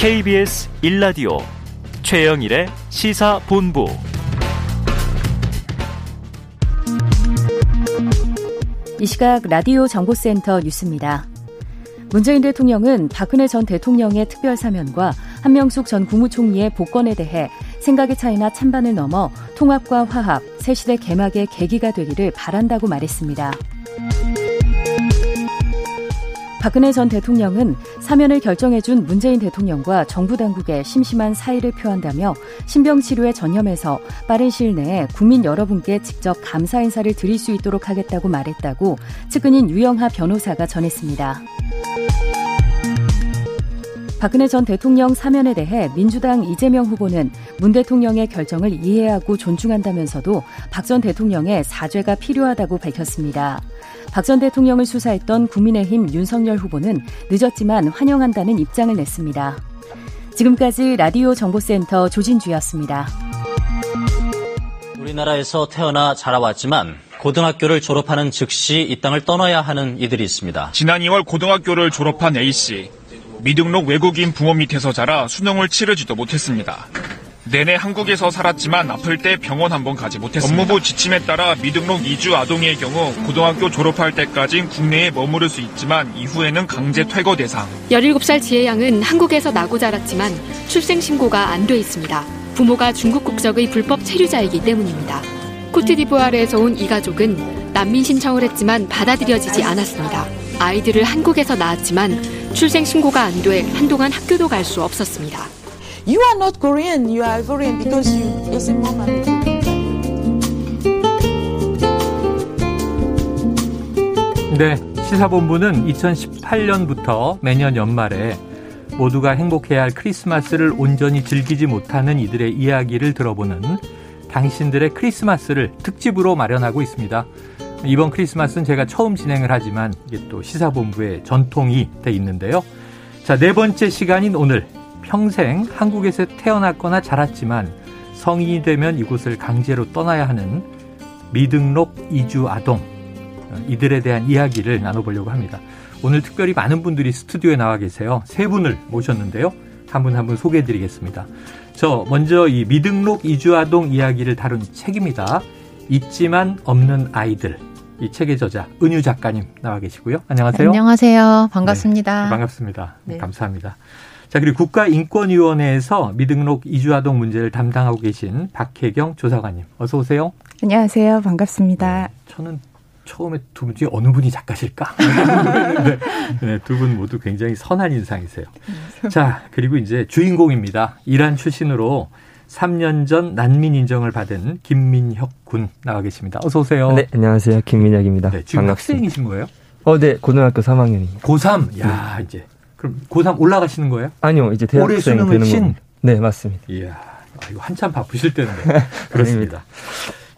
KBS 1라디오 최영일의 시사본부 이 시각 라디오 정보센터 뉴스입니다. 문재인 대통령은 박근혜 전 대통령의 특별 사면과 한명숙 전 국무총리의 복권에 대해 생각의 차이나 찬반을 넘어 통합과 화합, 새시대 개막의 계기가 되기를 바란다고 말했습니다. 박근혜 전 대통령은 사면을 결정해준 문재인 대통령과 정부 당국에 심심한 사의를 표한다며 신병 치료에 전념해서 빠른 시일 내에 국민 여러분께 직접 감사 인사를 드릴 수 있도록 하겠다고 말했다고 측근인 유영하 변호사가 전했습니다. 박근혜 전 대통령 사면에 대해 민주당 이재명 후보는 문 대통령의 결정을 이해하고 존중한다면서도 박 전 대통령의 사죄가 필요하다고 밝혔습니다. 박 전 대통령을 수사했던 국민의힘 윤석열 후보는 늦었지만 환영한다는 입장을 냈습니다. 지금까지 라디오 정보센터 조진주였습니다. 우리나라에서 태어나 자라왔지만 고등학교를 졸업하는 즉시 이 땅을 떠나야 하는 이들이 있습니다. 지난 2월 고등학교를 졸업한 A씨. 미등록 외국인 부모 밑에서 자라 수능을 치르지도 못했습니다. 내내 한국에서 살았지만 아플 때 병원 한 번 가지 못했습니다. 법무부 지침에 따라 미등록 이주 아동의 경우 고등학교 졸업할 때까진 국내에 머무를 수 있지만 이후에는 강제 퇴거 대상. 17살 지혜 양은 한국에서 나고 자랐지만 출생 신고가 안 돼 있습니다. 부모가 중국 국적의 불법 체류자이기 때문입니다. 코트디부아르에서 온 이 가족은 난민 신청을 했지만 받아들여지지 않았습니다. 아이들을 한국에서 낳았지만 출생 신고가 안 돼 한동안 학교도 갈 수 없었습니다. You are not Korean, you are Korean because you is a mom 네, 시사본부는 2018년부터 매년 연말에 모두가 행복해야 할 크리스마스를 온전히 즐기지 못하는 이들의 이야기를 들어보는 당신들의 크리스마스를 특집으로 마련하고 있습니다. 이번 크리스마스는 제가 처음 진행을 하지만 이게 또 시사본부의 전통이 돼 있는데요. 자, 네 번째 시간인 오늘 평생 한국에서 태어났거나 자랐지만 성인이 되면 이곳을 강제로 떠나야 하는 미등록 이주 아동 이들에 대한 이야기를 나눠보려고 합니다. 오늘 특별히 많은 분들이 스튜디오에 나와 계세요. 세 분을 모셨는데요. 한 분 한분 소개해드리겠습니다. 저 먼저 이 미등록 이주 아동 이야기를 다룬 책입니다. 있지만 없는 아이들. 이 책의 저자 은유 작가님 나와 계시고요. 안녕하세요. 안녕하세요. 반갑습니다. 네, 반갑습니다. 네. 감사합니다. 자 그리고 국가인권위원회에서 미등록 이주아동 문제를 담당하고 계신 박혜경 조사관님 어서 오세요. 안녕하세요. 반갑습니다. 네, 저는 처음에 두 분 중에 어느 분이 작가실까? 네, 네, 두분 모두 굉장히 선한 인상이세요. 자 그리고 이제 주인공입니다. 이란 출신으로 3년 전 난민 인정을 받은 김민혁 군 나와 계십니다. 어서 오세요. 네, 안녕하세요. 김민혁입니다. 네, 지금 반갑습니다. 학생이신 거예요? 어, 네. 고등학교 3학년입니다. 고3? 야, 네. 이제 그럼 고3 올라가시는 거예요? 아니요. 이제 대학생 되는 신? 네, 맞습니다. 이야. 아, 이거 한참 바쁘실 때인데. 그렇습니다.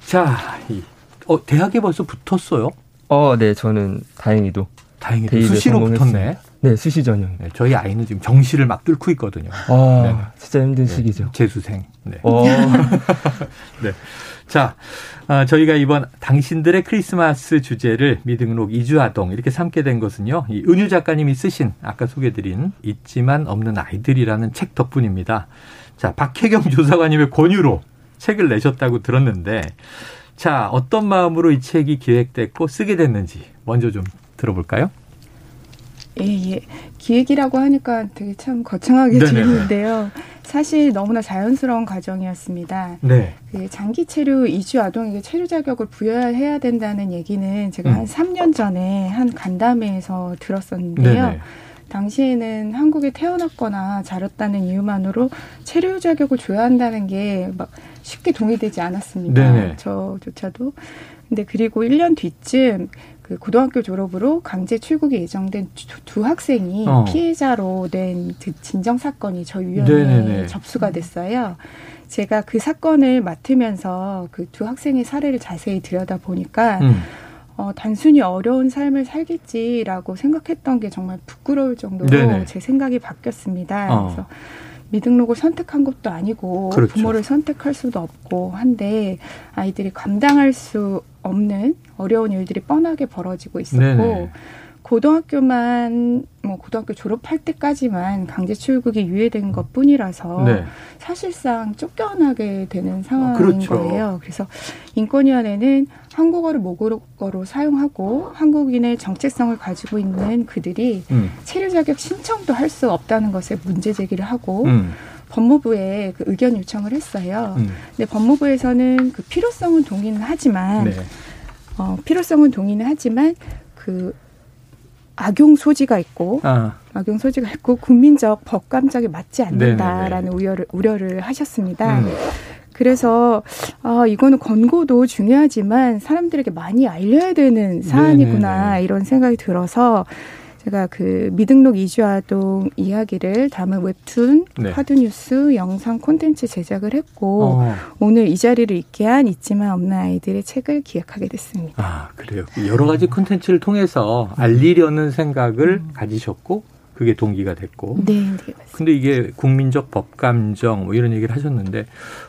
자, 이, 어, 대학에 벌써 붙었어요? 어, 네. 저는 다행히도 다행히도 수시로 붙었네. 네, 수시 전형. 네, 저희 아이는 지금 정시를 막 뚫고 있거든요. 아, 네. 진짜 힘든 네, 시기죠. 재수생. 네. 어. 네. 자, 어, 저희가 이번 당신들의 크리스마스 주제를 미등록 이주아동 이렇게 삼게 된 것은요. 이 은유 작가님이 쓰신 아까 소개드린 있지만 없는 아이들이라는 책 덕분입니다. 자, 박혜경 조사관님의 권유로 책을 내셨다고 들었는데 자, 어떤 마음으로 이 책이 기획됐고 쓰게 됐는지 먼저 좀 들어볼까요? 예, 예. 기획이라고 하니까 되게 참 거창하게 들리는데요. 사실 너무나 자연스러운 과정이었습니다. 네. 그 장기 체류 이주 아동에게 체류 자격을 부여해야 된다는 얘기는 제가 음. 한 3년 전에 한 간담회에서 들었었는데요. 네네. 당시에는 한국에 태어났거나 자랐다는 이유만으로 체류 자격을 줘야 한다는 게 막 쉽게 동의되지 않았습니다. 네네. 저조차도. 근데 그리고 1년 뒤쯤 그 고등학교 졸업으로 강제 출국이 예정된 두 학생이 어. 피해자로 된그 진정 사건이 저희 위원회에 접수가 됐어요. 제가 그 사건을 맡으면서 그 두 학생의 사례를 자세히 들여다 보니까 음. 어, 단순히 어려운 삶을 살겠지라고 생각했던 게 정말 부끄러울 정도로 네네. 제 생각이 바뀌었습니다. 어. 그래서 미등록을 선택한 것도 아니고 그렇죠. 부모를 선택할 수도 없고 한데 아이들이 감당할 수 없는 어려운 일들이 뻔하게 벌어지고 있었고 네네. 고등학교만 뭐뭐 고등학교 졸업할 때까지만 강제 출국이 유예된 것 뿐이라서 네. 사실상 쫓겨나게 되는 상황인 아, 그렇죠. 거예요. 그래서 인권위원회는 한국어를 모국어로 사용하고 한국인의 정체성을 가지고 있는 그들이 음. 체류 자격 신청도 할 수 없다는 것에 문제 제기를 하고 음. 법무부에 그 의견 요청을 했어요. 음. 근데 법무부에서는 그 필요성은 동의는 하지만 네. 어, 필요성은 동의는 하지만 그 악용 소지가 있고 아. 악용 소지가 있고 국민적 법감정에 맞지 않는다라는 우려를 우려를 하셨습니다. 음. 그래서 아 이거는 권고도 중요하지만 사람들에게 많이 알려야 되는 사안이구나 네네네. 이런 생각이 들어서 제가 그 미등록 이주 아동 이야기를 담은 웹툰, 네. 카드뉴스, 영상 콘텐츠 제작을 했고 어. 오늘 이 자리를 있게 한 있지만 없는 아이들의 책을 기획하게 됐습니다. 아 그래요. 여러 가지 콘텐츠를 통해서 알리려는 생각을 음. 가지셨고 그게 동기가 됐고. 네, 네, 맞습니다. 근데 이게 국민적 법감정 뭐 이런 얘기를 하셨는데,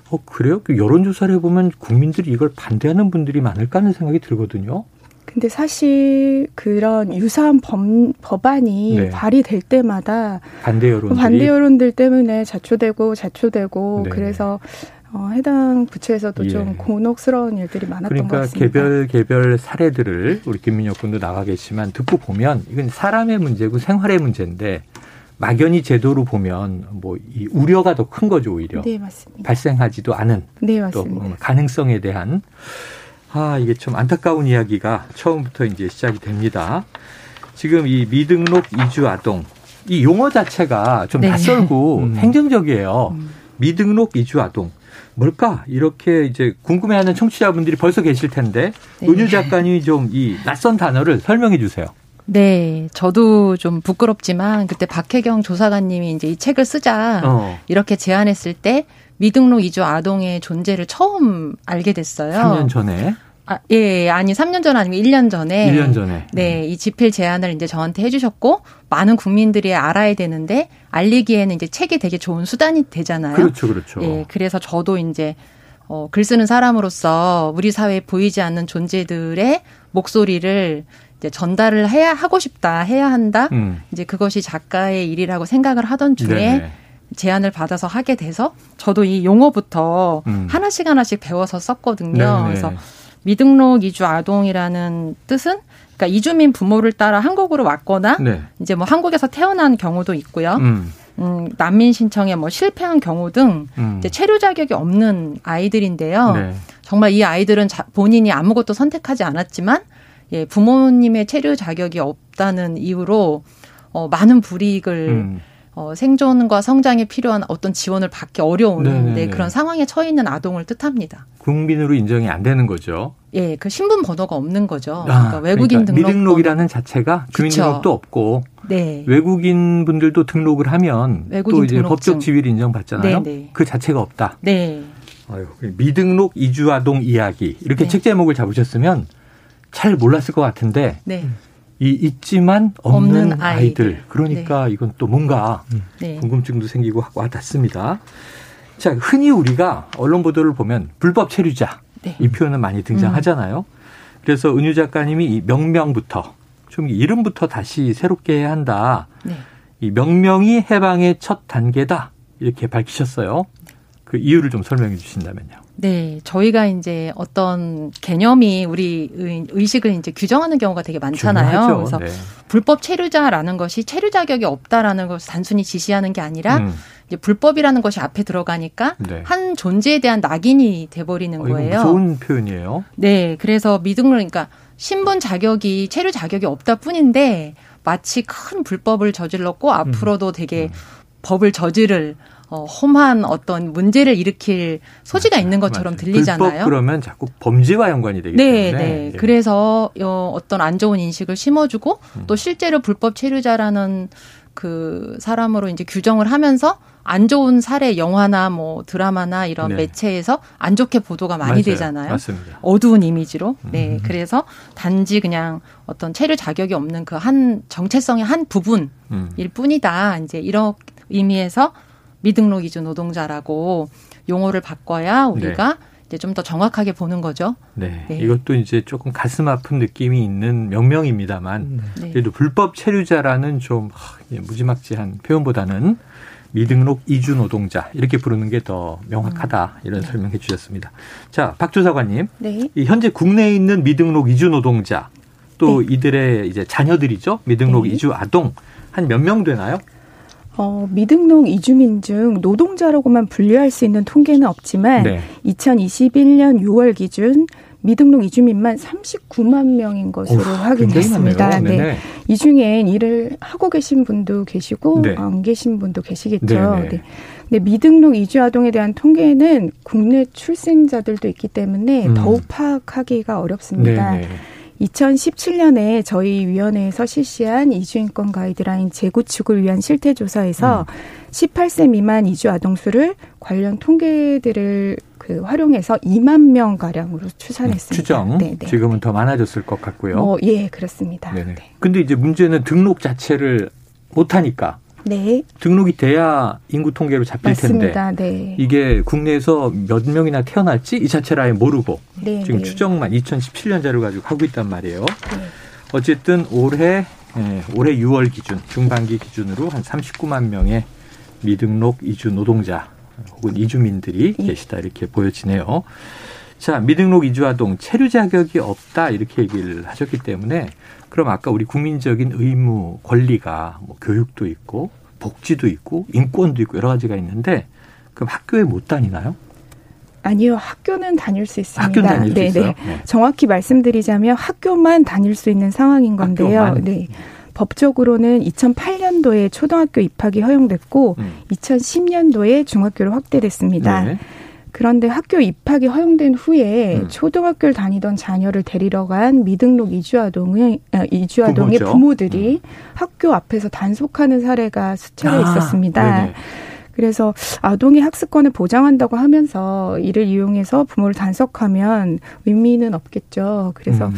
어 그래요? 그 여론조사를 해보면 국민들이 이걸 반대하는 분들이 많을까 하는 생각이 들거든요. 근데 사실 그런 유사한 법, 법안이 네. 발의될 때마다 반대 여론들 반대 여론들 때문에 자초되고 자초되고 네. 그래서 어, 해당 부처에서도 예. 좀 곤혹스러운 일들이 많았던 그러니까 것 같습니다. 개별 개별 사례들을 우리 김민혁 군도 나가 계시지만 듣고 보면 이건 사람의 문제고 생활의 문제인데 막연히 제도로 보면 뭐 이 우려가 더 큰 거죠 오히려. 네 맞습니다. 발생하지도 않은 네 맞습니다. 또 가능성에 대한 아, 이게 좀 안타까운 이야기가 처음부터 이제 시작이 됩니다. 지금 이 미등록 이주 아동 이 용어 자체가 좀 네. 낯설고 음. 행정적이에요. 음. 미등록 이주 아동. 뭘까? 이렇게 이제 궁금해하는 청취자분들이 벌써 계실 텐데 네. 은유 작가님이 좀 이 낯선 단어를 설명해 주세요. 네, 저도 좀 부끄럽지만 그때 박혜경 조사관님이 이제 이 책을 쓰자 어. 이렇게 제안했을 때 미등록 이주 아동의 존재를 처음 알게 됐어요. 3년 전에. 아, 예, 아니 3년 전 아니면 1년 전에 1년 전에. 네, 이 집필 제안을 이제 저한테 해 주셨고 많은 국민들이 알아야 되는데 알리기에는 이제 책이 되게 좋은 수단이 되잖아요. 그렇죠. 그렇죠. 예, 그래서 저도 이제 어, 글 쓰는 사람으로서 우리 사회에 보이지 않는 존재들의 목소리를 이제 전달을 해야 하고 싶다, 해야 한다. 음. 이제 그것이 작가의 일이라고 생각을 하던 중에 네네. 제안을 받아서 하게 돼서 저도 이 용어부터 음. 하나씩 하나씩 배워서 썼거든요. 네네. 그래서 미등록 이주 아동이라는 뜻은 그러니까 이주민 부모를 따라 한국으로 왔거나 네. 이제 뭐 한국에서 태어난 경우도 있고요. 음. 음, 난민 신청에 뭐 실패한 경우 등 음. 이제 체류 자격이 없는 아이들인데요. 네. 정말 이 아이들은 자, 본인이 아무것도 선택하지 않았지만 예, 부모님의 체류 자격이 없다는 이유로 어, 많은 불이익을 음. 어, 생존과 성장에 필요한 어떤 지원을 받기 어려운 네, 그런 상황에 처해 있는 아동을 뜻합니다. 국민으로 인정이 안 되는 거죠. 예, 그 신분 번호가 없는 거죠. 아, 그러니까 외국인 그러니까 등록 미등록이라는 자체가 주민등록도 없고 네. 외국인 분들도 등록을 하면 또 이제 등록증. 법적 지위를 인정받잖아요. 네, 네. 그 자체가 없다. 네. 아유, 미등록 이주 아동 이야기 이렇게 네. 책 제목을 잡으셨으면 잘 몰랐을 것 같은데 네. 이 있지만 없는, 없는 아이들. 그러니까 네. 이건 또 뭔가 네. 궁금증도 생기고 와닿습니다. 자, 흔히 우리가 언론 보도를 보면 불법 체류자 네. 이 표현은 많이 등장하잖아요. 음. 그래서 은유 작가님이 이 명명부터 좀 이름부터 다시 새롭게 해야 한다. 네. 이 명명이 해방의 첫 단계다. 이렇게 밝히셨어요. 그 이유를 좀 설명해 주신다면요. 네, 저희가 이제 어떤 개념이 우리 의식을 이제 규정하는 경우가 되게 많잖아요. 중요하죠. 그래서 네. 불법 체류자라는 것이 체류 자격이 없다라는 것을 단순히 지시하는 게 아니라 음. 이제 불법이라는 것이 앞에 들어가니까 네. 한 존재에 대한 낙인이 돼버리는 어, 거예요. 좋은 표현이에요. 네, 그래서 미등록 그러니까 신분 자격이 체류 자격이 없다 뿐인데 마치 큰 불법을 저질렀고 앞으로도 되게 음. 법을 저지를 어, 험한 어떤 문제를 일으킬 소지가 맞아요. 있는 것처럼 맞아요. 들리잖아요. 불법 그러면 자꾸 범죄와 연관이 되기 네, 때문에. 네, 네. 그래서 어, 어떤 안 좋은 인식을 심어주고 음. 또 실제로 불법 체류자라는 그 사람으로 이제 규정을 하면서 안 좋은 사례 영화나 뭐 드라마나 이런 네. 매체에서 안 좋게 보도가 많이 맞아요. 되잖아요. 맞습니다. 어두운 이미지로. 네. 음. 그래서 단지 그냥 어떤 체류 자격이 없는 그 한 정체성의 한 부분일 음. 뿐이다. 이제 이런 의미에서 미등록 이주 노동자라고 용어를 바꿔야 우리가 네. 이제 좀 더 정확하게 보는 거죠. 네. 네. 이것도 이제 조금 가슴 아픈 느낌이 있는 명명입니다만 네. 그래도 불법 체류자라는 좀 무지막지한 표현보다는 미등록 이주 노동자 이렇게 부르는 게 더 명확하다 이런 네. 설명해 주셨습니다. 자, 박 조사관님. 네. 현재 국내에 있는 미등록 이주 노동자 또 네. 이들의 이제 자녀들이죠. 미등록 네. 이주 아동 한 몇 명 되나요? 어, 미등록 이주민 중 노동자라고만 분류할 수 있는 통계는 없지만 네. 2021년 6월 기준 미등록 이주민만 39만 명인 것으로 오, 확인됐습니다. 네. 이 중엔 일을 하고 계신 분도 계시고 네. 안 계신 분도 계시겠죠. 네. 네. 근데 미등록 이주 아동에 대한 통계는 국내 출생자들도 있기 때문에 음. 더욱 파악하기가 어렵습니다. 네네. 2017년에 저희 위원회에서 실시한 이주인권 가이드라인 재구축을 위한 실태조사에서 음. 18세 미만 이주 아동 수를 관련 통계들을 그 활용해서 2만 명 가량으로 추산했습니다. 추정. 네네. 네. 지금은 더 많아졌을 것 같고요. 어, 예, 그렇습니다. 네네. 네. 근데 이제 문제는 등록 자체를 못 하니까 네. 등록이 돼야 인구 통계로 잡힐 맞습니다. 텐데 네. 이게 국내에서 몇 명이나 태어날지 이 자체를 아예 모르고 네, 지금 네. 추정만 2017년자를 가지고 하고 있단 말이에요. 네. 어쨌든 올해 예, 올해 6월 기준 중반기 기준으로 한 39만 명의 미등록 이주 노동자 혹은 이주민들이 예. 계시다 이렇게 보여지네요. 자, 미등록 이주아동 체류 자격이 없다 이렇게 얘기를 하셨기 때문에 그럼 아까 우리 국민적인 의무 권리가 뭐 교육도 있고 복지도 있고 인권도 있고 여러 가지가 있는데 그럼 학교에 못 다니나요? 아니요, 학교는 다닐 수 있습니다. 학교는 다닐 네네. 수 있어요. 네. 정확히 말씀드리자면 학교만 다닐 수 있는 상황인 건데요. 학교만? 네. 법적으로는 2008년도에 초등학교 입학이 허용됐고 음. 2010년도에 중학교로 확대됐습니다. 네. 그런데 학교 입학이 허용된 후에 음. 초등학교를 다니던 자녀를 데리러 간 미등록 이주아동의 아, 이주아동의 부모죠. 부모들이 음. 학교 앞에서 단속하는 사례가 수차례 아, 있었습니다. 네네. 그래서 아동의 학습권을 보장한다고 하면서 이를 이용해서 부모를 단속하면 의미는 없겠죠. 그래서 음.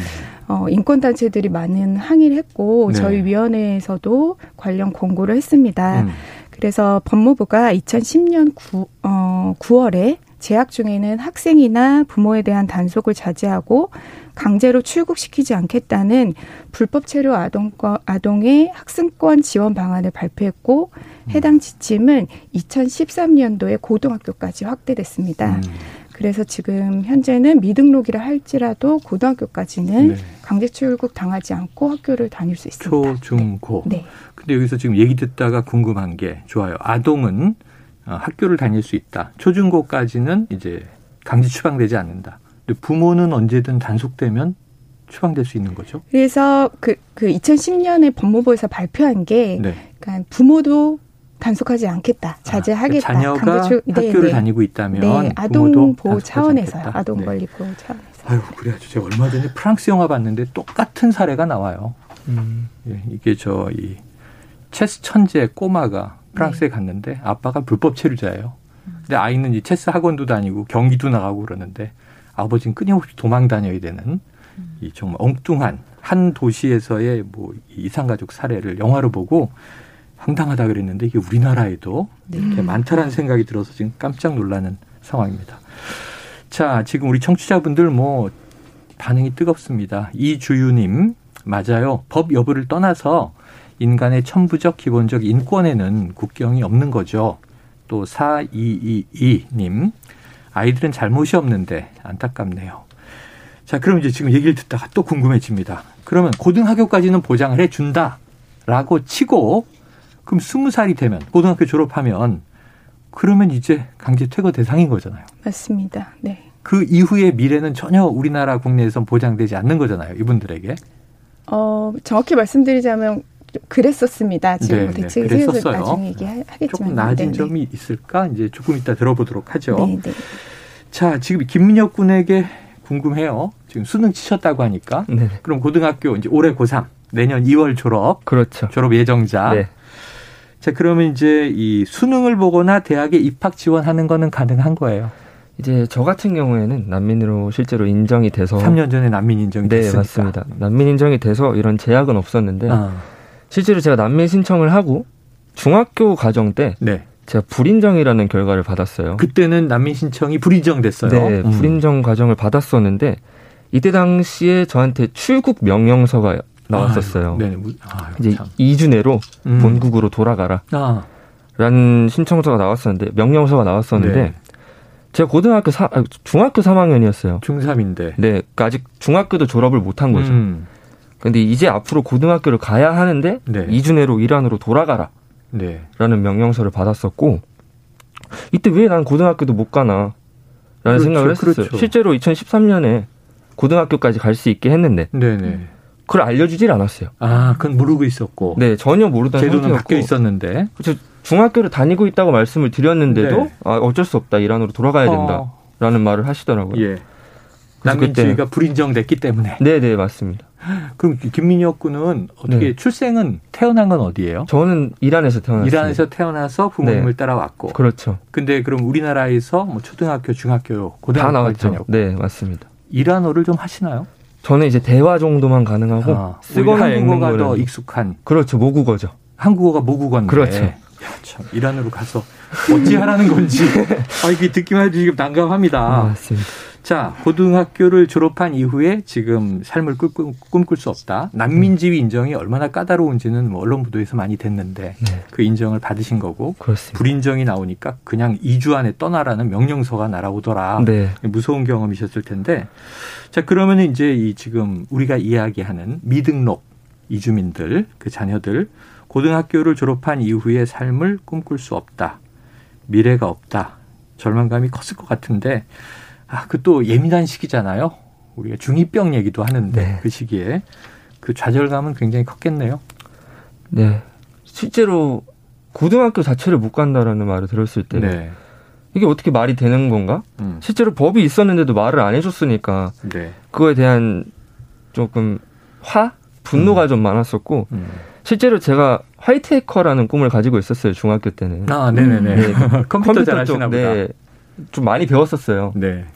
어, 인권단체들이 많은 항의를 했고 네. 저희 위원회에서도 관련 공고를 했습니다. 음. 그래서 법무부가 2010년 9, 어, 9월에 재학 중에는 학생이나 부모에 대한 단속을 자제하고 강제로 출국시키지 않겠다는 불법 체류 아동권, 아동의 학습권 지원 방안을 발표했고 해당 지침은 2013년도에 고등학교까지 확대됐습니다. 음. 그래서 지금 현재는 미등록이라 할지라도 고등학교까지는 네. 강제 출국 당하지 않고 학교를 다닐 수 있습니다. 초, 중, 고. 네. 근데 여기서 지금 얘기 듣다가 궁금한 게 좋아요. 아동은 어, 학교를 다닐 수 있다. 초중고까지는 이제 강제 추방되지 않는다. 근데 부모는 언제든 단속되면 추방될 수 있는 거죠. 그래서 그, 그 2010년에 법무부에서 발표한 게, 네. 그러니까 부모도 단속하지 않겠다, 아, 자제하겠다. 아, 자녀가 출, 네, 학교를 네. 다니고 있다면 네, 아동 보호 차원에서요. 아동 네. 권리 보호 차원에서. 아유, 그래야죠. 제가 얼마 전에 프랑스 영화 봤는데 똑같은 사례가 나와요. 음. 예, 이게 저 이 체스 천재 꼬마가 프랑스에 네. 갔는데 아빠가 불법 체류자예요. 근데 아이는 이 체스 학원도 다니고 경기도 나가고 그러는데 아버지는 끊임없이 도망 다녀야 되는 이 정말 엉뚱한 한 도시에서의 뭐 이상가족 사례를 영화로 보고 황당하다 그랬는데 이게 우리나라에도 네. 이렇게 많다라는 생각이 들어서 지금 깜짝 놀라는 상황입니다. 자, 지금 우리 청취자분들 뭐 반응이 뜨겁습니다. 이주유님, 맞아요. 법 여부를 떠나서 인간의 천부적 기본적 인권에는 국경이 없는 거죠. 또 4222님, 아이들은 잘못이 없는데 안타깝네요. 자, 그럼 이제 지금 얘기를 듣다가 또 궁금해집니다. 그러면 고등학교까지는 보장을 해 준다라고 치고, 그럼 스무 살이 되면, 고등학교 졸업하면, 그러면 이제 강제 퇴거 대상인 거잖아요. 맞습니다. 네. 그 이후의 미래는 전혀 우리나라 국내에선 보장되지 않는 거잖아요. 이분들에게. 어, 정확히 말씀드리자면 그랬었습니다. 지금 네, 뭐 대책이 네, 세워서 나중에 얘기하겠지만 조금 나아진 네네. 점이 있을까 이제 조금 이따 들어보도록 하죠. 네네. 네. 자, 지금 김민혁 군에게 궁금해요. 지금 수능 치셨다고 하니까. 네. 그럼 고등학교 이제 올해 고3 내년 2월 졸업. 그렇죠. 졸업 예정자. 네. 자, 그러면 이제 이 수능을 보거나 대학에 입학 지원하는 거는 가능한 거예요. 이제 저 같은 경우에는 난민으로 실제로 인정이 돼서 3년 전에 난민 인정이 네, 됐으니까. 맞습니다. 난민 인정이 돼서 이런 제약은 없었는데 아. 실제로 제가 난민 신청을 하고 중학교 과정 때 네. 제가 불인정이라는 결과를 받았어요. 그때는 난민 신청이 불인정됐어요. 네, 음. 불인정 과정을 받았었는데 이때 당시에 저한테 출국 명령서가 나왔었어요. 아유, 네, 아유, 이제 참. 2주 내로 음. 본국으로 돌아가라. 아. 라는 신청서가 나왔었는데 명령서가 나왔었는데 네. 제가 고등학교 사, 중학교 3학년이었어요. 중3인데. 네, 그러니까 아직 중학교도 졸업을 못한 거죠. 음. 근데 이제 앞으로 고등학교를 가야 하는데 네. 2주 내로 이란으로 돌아가라. 네. 라는 명령서를 받았었고 이때 왜 난 고등학교도 못 가나 라는 그렇죠, 생각을 했었어요. 그렇죠. 실제로 2013년에 고등학교까지 갈 수 있게 했는데 네네. 그걸 알려주질 않았어요. 아, 그건 모르고 있었고. 네, 전혀 모르던 제도는. 바뀌어 있었는데. 그렇죠. 중학교를 다니고 있다고 말씀을 드렸는데도 네. 아, 어쩔 수 없다 이란으로 돌아가야 된다라는 어. 말을 하시더라고요. 예. 난민주의가 불인정됐기 때문에. 네, 네 맞습니다. 그럼 김민혁 군은 어떻게 네. 출생은 태어난 건 어디예요? 저는 이란에서 태어났어요. 이란에서 태어나서 부모님을 네. 따라왔고. 그렇죠. 근데 그럼 우리나라에서 뭐 초등학교, 중학교, 고등학교 다 나왔죠. 네, 맞습니다. 이란어를 좀 하시나요? 저는 이제 대화 정도만 가능하고 아, 쓰거나 한국어가 더 익숙한. 그렇죠, 모국어죠. 한국어가 모국어인데. 그렇죠. 야, 참 이란으로 가서 어찌 하라는 건지. 아, 이게 듣기만 해도 지금 난감합니다. 아, 맞습니다. 자, 고등학교를 졸업한 이후에 지금 삶을 꿈, 꿈꿀 수 없다. 난민지위 인정이 얼마나 까다로운지는 뭐 언론 보도에서 많이 됐는데 네. 그 인정을 받으신 거고 그렇습니다. 불인정이 나오니까 그냥 2주 안에 떠나라는 명령서가 날아오더라. 네. 무서운 경험이셨을 텐데 자, 그러면 이제 이 지금 우리가 이야기하는 미등록 이주민들 그 자녀들 고등학교를 졸업한 이후의 삶을 꿈꿀 수 없다. 미래가 없다. 절망감이 컸을 것 같은데 아, 그 또 예민한 시기잖아요. 우리가 중2병 얘기도 하는데 네. 그 시기에 그 좌절감은 굉장히 컸겠네요. 네. 실제로 고등학교 자체를 못 간다라는 말을 들었을 때 네. 이게 어떻게 말이 되는 건가? 음. 실제로 법이 있었는데도 말을 안 해줬으니까 네. 그거에 대한 조금 화, 분노가 음. 좀 많았었고 음. 실제로 제가 화이트 해커라는 꿈을 가지고 있었어요 중학교 때는. 아, 네네네. 네. 컴퓨터, 컴퓨터 잘 하시나 보다. 네, 좀 많이 배웠었어요. 네.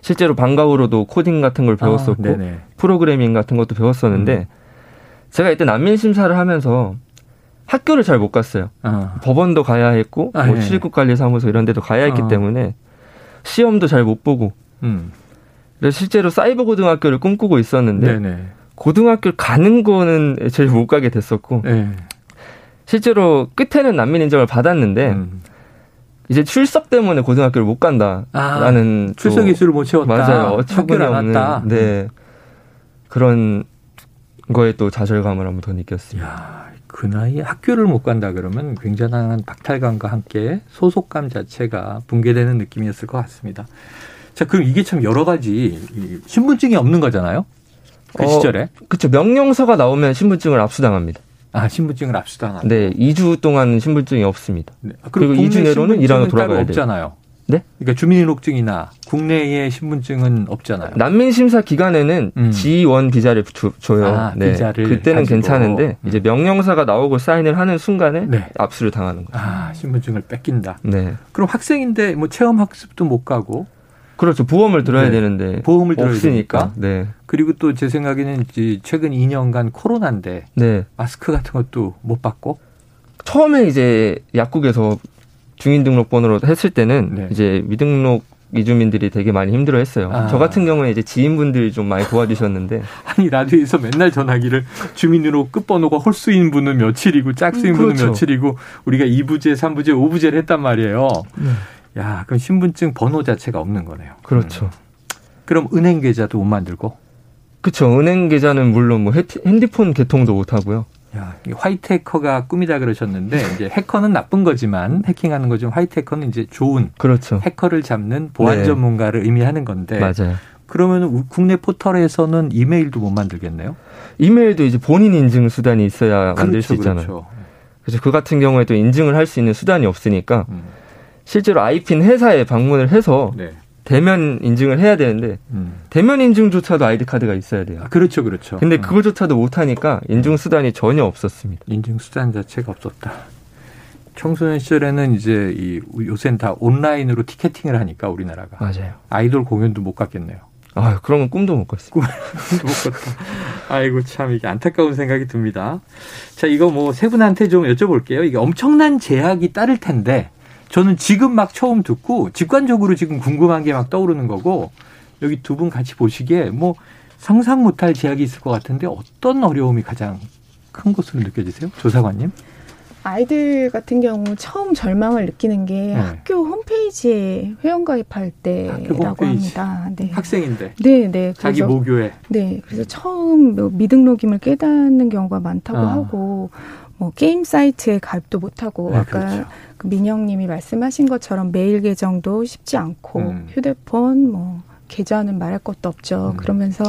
실제로 방과후로도 코딩 같은 걸 배웠었고 아, 프로그래밍 같은 것도 배웠었는데 음. 제가 이때 난민 심사를 하면서 학교를 잘 못 갔어요. 아. 법원도 가야 했고 아, 뭐 예. 출입국관리사무소 이런 데도 가야 했기 아. 때문에 시험도 잘 못 보고 음. 그래서 실제로 사이버 고등학교를 꿈꾸고 있었는데 네네. 고등학교를 가는 거는 제일 못 가게 됐었고 네. 실제로 끝에는 난민 인정을 받았는데 음. 이제 출석 때문에 고등학교를 못 간다라는 아, 출석 이수를 못 채웠다. 맞아요. 어처구니 없는 네 그런 거에 또 좌절감을 한번 더 느꼈습니다. 야, 그 나이에 학교를 못 간다 그러면 굉장한 박탈감과 함께 소속감 자체가 붕괴되는 느낌이었을 것 같습니다. 자, 그럼 이게 참 여러 가지 신분증이 없는 거잖아요. 그 어, 시절에. 그렇죠. 명령서가 나오면 신분증을 압수당합니다. 아, 신분증을 압수당하고. 네, 2주 동안 신분증이 없습니다. 네. 아, 그리고 2주 내로는 일하러 돌아가야 돼요. 없잖아요. 네? 그러니까 주민등록증이나 국내의 신분증은 없잖아요. 난민 심사 기간에는 음. G1 비자를 주, 줘요. 아, 네. 비자를 그때는 가지고. 괜찮은데 음. 이제 명령사가 나오고 사인을 하는 순간에 네. 압수를 당하는 거예요. 아, 신분증을 뺏긴다. 네. 그럼 학생인데 뭐 체험 학습도 못 가고 그렇죠. 보험을 들어야 네. 되는데 보험을 들어야 없으니까. 네. 그리고 또 제 생각에는 최근 2년간 코로나인데 네. 마스크 같은 것도 못 받고 처음에 이제 약국에서 주민등록번호로 했을 때는 네. 이제 미등록 이주민들이 되게 많이 힘들어했어요. 아. 저 같은 경우에 이제 지인분들이 좀 많이 도와주셨는데 아니 라디오에서 맨날 전화기를 주민등록 끝번호가 홀수인 분은 며칠이고 짝수인 분은 그렇죠. 며칠이고 우리가 2부제, 3부제, 5부제를 했단 말이에요. 네. 야, 그럼 신분증 번호 자체가 없는 거네요. 그렇죠. 음. 그럼 은행 계좌도 못 만들고? 그렇죠. 은행 계좌는 물론 뭐 핸드폰 개통도 못 하고요. 야, 화이트 해커가 꿈이다 그러셨는데 이제 해커는 나쁜 거지만 해킹하는 거죠. 화이트 해커는 이제 좋은 그렇죠. 해커를 잡는 보안 네. 전문가를 의미하는 건데 맞아요. 그러면 국내 포털에서는 이메일도 못 만들겠네요. 이메일도 이제 본인 인증 수단이 있어야 그렇죠, 만들 수 있잖아요. 그렇죠. 그래서 그 같은 경우에도 인증을 할 수 있는 수단이 없으니까 음. 실제로 아이핀 회사에 방문을 해서 네. 대면 인증을 해야 되는데 음. 대면 인증조차도 아이디 카드가 있어야 돼요. 아, 그렇죠, 그렇죠. 근데 음. 그거조차도 못 하니까 인증 수단이 전혀 없었습니다. 인증 수단 자체가 없었다. 청소년 시절에는 이제 이 요새는 다 온라인으로 티켓팅을 하니까 우리나라가 맞아요. 아이돌 공연도 못 갔겠네요. 아, 그러면 꿈도 못 꿨어요. 꿈도 못 꿨다. 아이고 참 이게 안타까운 생각이 듭니다. 자, 이거 뭐 세 분한테 좀 여쭤볼게요. 이게 엄청난 제약이 따를 텐데 저는 지금 막 처음 듣고 직관적으로 지금 궁금한 게 막 떠오르는 거고 여기 두 분 같이 보시기에 뭐 상상 못할 제약이 있을 것 같은데 어떤 어려움이 가장 큰 것으로 느껴지세요? 조사관님? 아이들 같은 경우 처음 절망을 느끼는 게 네. 학교 홈페이지에 회원 가입할 때라고 홈페이지. 합니다. 네. 학생인데. 네, 네. 자기 모교에. 네, 그래서 처음 뭐 미등록임을 깨닫는 경우가 많다고 아. 하고 뭐 게임 사이트에 가입도 못하고 네, 아까 그렇죠. 그 민영님이 말씀하신 것처럼 메일 계정도 쉽지 않고 음. 휴대폰 뭐 계좌는 말할 것도 없죠. 음. 그러면서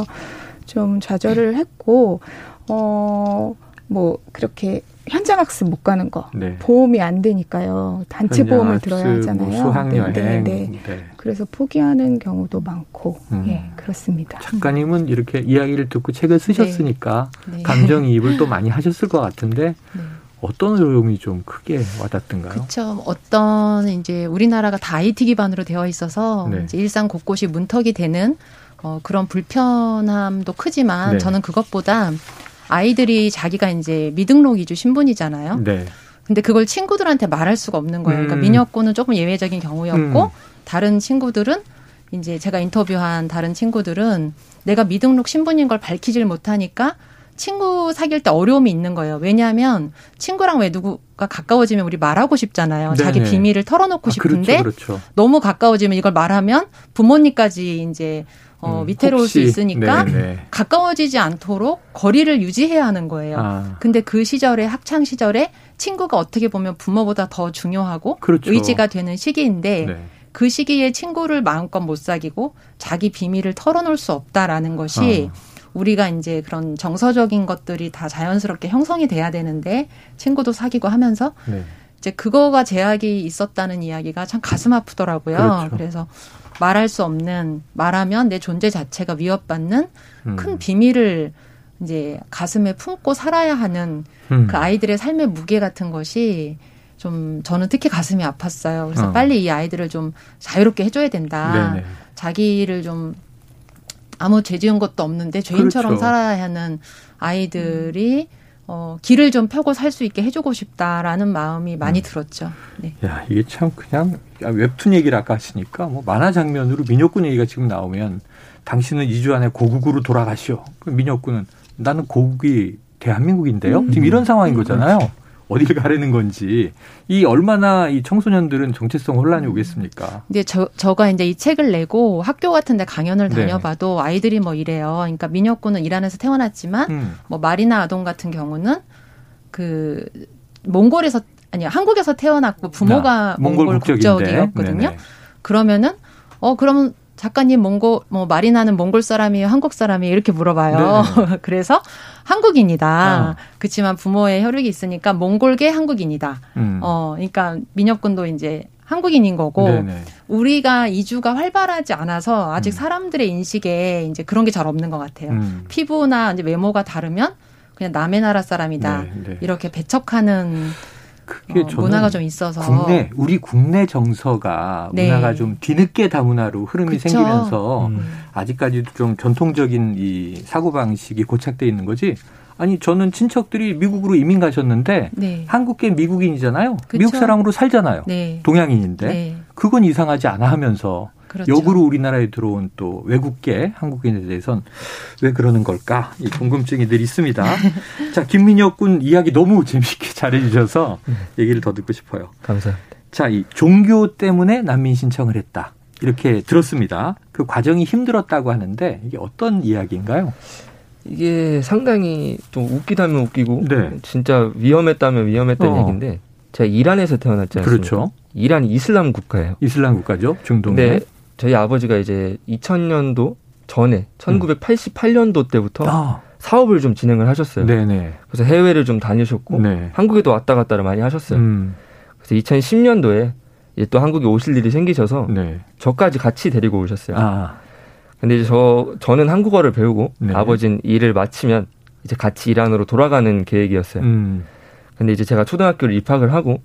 좀 좌절을 했고 어. 뭐 그렇게 현장 학습 못 가는 거 네. 보험이 안 되니까요 단체 보험을 들어야 뭐 하잖아요. 뭐 수학여행. 네, 네, 네. 그래서 포기하는 경우도 많고 음. 예 그렇습니다. 작가님은 이렇게 이야기를 듣고 책을 쓰셨으니까 네. 네. 감정이입을 또 많이 하셨을 것 같은데 네. 어떤 어려움이 좀 크게 와닿던가요? 그렇죠. 어떤 이제 우리나라가 다 IT 기반으로 되어 있어서 이제 일상 곳곳이 문턱이 되는 어, 그런 불편함도 크지만 저는 그것보다 아이들이 자기가 이제 미등록 이주 신분이잖아요. 네. 근데 그걸 친구들한테 말할 수가 없는 거예요. 그러니까 음. 민혁군은 조금 예외적인 경우였고 음. 다른 친구들은 이제 제가 인터뷰한 다른 친구들은 내가 미등록 신분인 걸 밝히질 못하니까 친구 사귈 때 어려움이 있는 거예요. 왜냐하면 친구랑 왜 누구가 가까워지면 우리 말하고 싶잖아요. 네네. 자기 비밀을 털어놓고 아, 싶은데 그렇죠, 그렇죠. 너무 가까워지면 이걸 말하면 부모님까지 이제 어, 음, 위태로울 혹시, 수 있으니까 네네. 네. 가까워지지 않도록 거리를 유지해야 하는 거예요. 아. 근데 그 시절에 학창 시절에 친구가 어떻게 보면 부모보다 더 중요하고 그렇죠. 의지가 되는 시기인데 네. 그 시기에 친구를 마음껏 못 사귀고 자기 비밀을 털어놓을 수 없다라는 것이 아. 우리가 이제 그런 정서적인 것들이 다 자연스럽게 형성이 돼야 되는데 친구도 사귀고 하면서 네. 이제 그거가 제약이 있었다는 이야기가 참 가슴 아프더라고요. 그렇죠. 그래서 말할 수 없는 말하면 내 존재 자체가 위협받는 음. 큰 비밀을 이제 가슴에 품고 살아야 하는 음. 그 아이들의 삶의 무게 같은 것이 좀 저는 특히 가슴이 아팠어요. 그래서 어. 빨리 이 아이들을 좀 자유롭게 해줘야 된다. 네네. 자기를 좀 아무 죄 지은 것도 없는데 죄인처럼 그렇죠. 살아야 하는 아이들이 음. 어, 길을 좀 펴고 살 수 있게 해주고 싶다라는 마음이 많이 음. 들었죠. 네. 야, 이게 참 그냥 웹툰 얘기를 아까 하시니까 뭐 만화 장면으로 민혁군 얘기가 지금 나오면 당신은 2주 안에 고국으로 돌아가시오. 민혁군은 나는 고국이 대한민국인데요. 음. 지금 이런 상황인 거잖아요. 그렇죠. 어디를 가려는 건지 이 얼마나 이 청소년들은 정체성 혼란이 오겠습니까? 근데 저 저가 이제 이 책을 내고 학교 같은데 강연을 네. 다녀봐도 네. 아이들이 뭐 이래요. 그러니까 민혁군은 이란에서 태어났지만 음. 뭐 마리나 아동 같은 경우는 그 몽골에서 아니 한국에서 태어났고 부모가 아, 몽골, 몽골 국적이었거든요. 그러면은 어 그러면 작가님 몽골 뭐 마리나는 몽골 사람이에요, 한국 사람이에요 이렇게 물어봐요. 네. 그래서 한국인이다. 어. 그렇지만 부모의 혈육이 있으니까 몽골계 한국인이다. 음. 어, 그러니까 민혁군도 이제 한국인인 거고 네네. 우리가 이주가 활발하지 않아서 아직 음. 사람들의 인식에 이제 그런 게 잘 없는 것 같아요. 음. 피부나 이제 외모가 다르면 그냥 남의 나라 사람이다 네, 네. 이렇게 배척하는 그게 어, 문화가 좀 있어서 국내 우리 국내 정서가 네. 문화가 좀 뒤늦게 다문화로 흐름이 그쵸? 생기면서 음. 아직까지도 좀 전통적인 이 사고 방식이 고착돼 있는 거지. 아니 저는 친척들이 미국으로 이민 가셨는데 네. 한국계 미국인이잖아요. 그쵸? 미국 사람으로 살잖아요. 네. 동양인인데 네. 그건 이상하지 않아 하면서 그렇죠. 역으로 우리나라에 들어온 또 외국계 한국인에 대해선 왜 그러는 걸까? 이 궁금증이 늘 있습니다. 자, 김민혁 군 이야기 너무 재밌게 잘해주셔서 얘기를 더 듣고 싶어요. 감사합니다. 자, 이 종교 때문에 난민 신청을 했다. 이렇게 들었습니다. 그 과정이 힘들었다고 하는데 이게 어떤 이야기인가요? 이게 상당히 좀 웃기다면 웃기고 네. 진짜 위험했다면 위험했던 어. 얘기인데 제가 이란에서 태어났지 않습니까? 그렇죠. 이란이 이슬람 국가예요. 이슬람 국가죠. 중동에. 네. 저희 아버지가 이제 2000년도 전에 1988년도 때부터 아. 사업을 좀 진행을 하셨어요. 네네. 그래서 해외를 좀 다니셨고 네. 한국에도 왔다 갔다를 많이 하셨어요. 음. 그래서 2010년도에 또 한국에 오실 일이 생기셔서 네. 저까지 같이 데리고 오셨어요. 아. 근데 이제 저 저는 한국어를 배우고 네. 아버지는 일을 마치면 이제 같이 이란으로 돌아가는 계획이었어요. 음. 근데 이제 제가 초등학교를 입학을 하고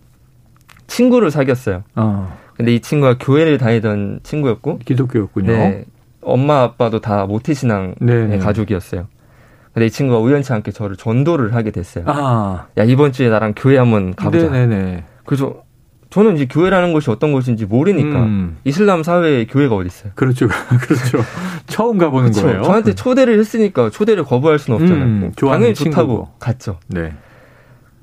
친구를 사귀었어요. 어. 근데 이 친구가 교회를 다니던 친구였고 기독교였군요. 네. 엄마 아빠도 다 모태신앙의 네네. 가족이었어요. 근데 이 친구가 우연치 않게 저를 전도를 하게 됐어요. 아. 야 이번 주에 나랑 교회 한번 가보자. 네네네. 그래서 저는 이제 교회라는 것이 어떤 것인지 모르니까 음. 이슬람 사회에 교회가 어디 있어요? 그렇죠, 그렇죠. 처음 가보는 그렇죠. 거예요. 저한테 초대를 했으니까 초대를 거부할 수는 없잖아요. 음, 당연히 좋다고 친구고. 갔죠. 네.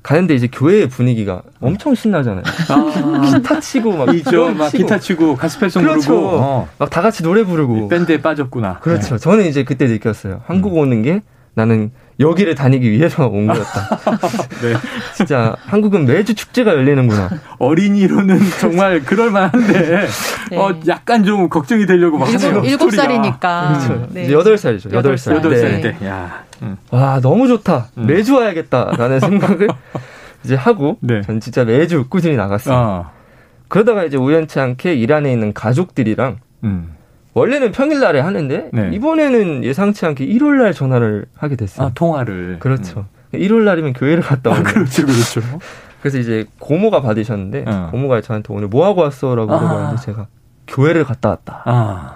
가는데 이제 교회의 분위기가 엄청 신나잖아요. 아, 기타 치고 막 이죠, 막 치고. 기타 치고 가스펠송 그렇죠. 부르고 어. 막다 같이 노래 부르고 밴드에 빠졌구나. 그렇죠. 네. 저는 이제 그때 느꼈어요. 한국 음. 오는 게 나는 여기를 다니기 위해서 온 거였다. 네. 진짜 한국은 매주 축제가 열리는구나. 어린이로는 정말 그럴 만한데 네. 어 약간 좀 걱정이 되려고 막 하네요. 7살이니까. 그렇죠. 네. 이제 8살이죠. 8살. 8살 때. 네. 야. 음. 와, 너무 좋다. 음. 매주 와야겠다라는 생각을 이제 하고 네. 전 진짜 매주 꾸준히 나갔어요. 아. 그러다가 이제 우연치 않게 이란에 있는 가족들이랑 음. 원래는 평일날에 하는데 네. 이번에는 예상치 않게 일요일날 전화를 하게 됐어요. 아, 통화를. 그렇죠. 음. 일요일날이면 교회를 갔다 오는. 아, 그렇죠, 그렇죠. 그래서 이제 고모가 받으셨는데 어. 고모가 저한테 오늘 뭐 하고 왔어라고 아. 물어봤는데 제가 교회를 갔다 왔다. 아.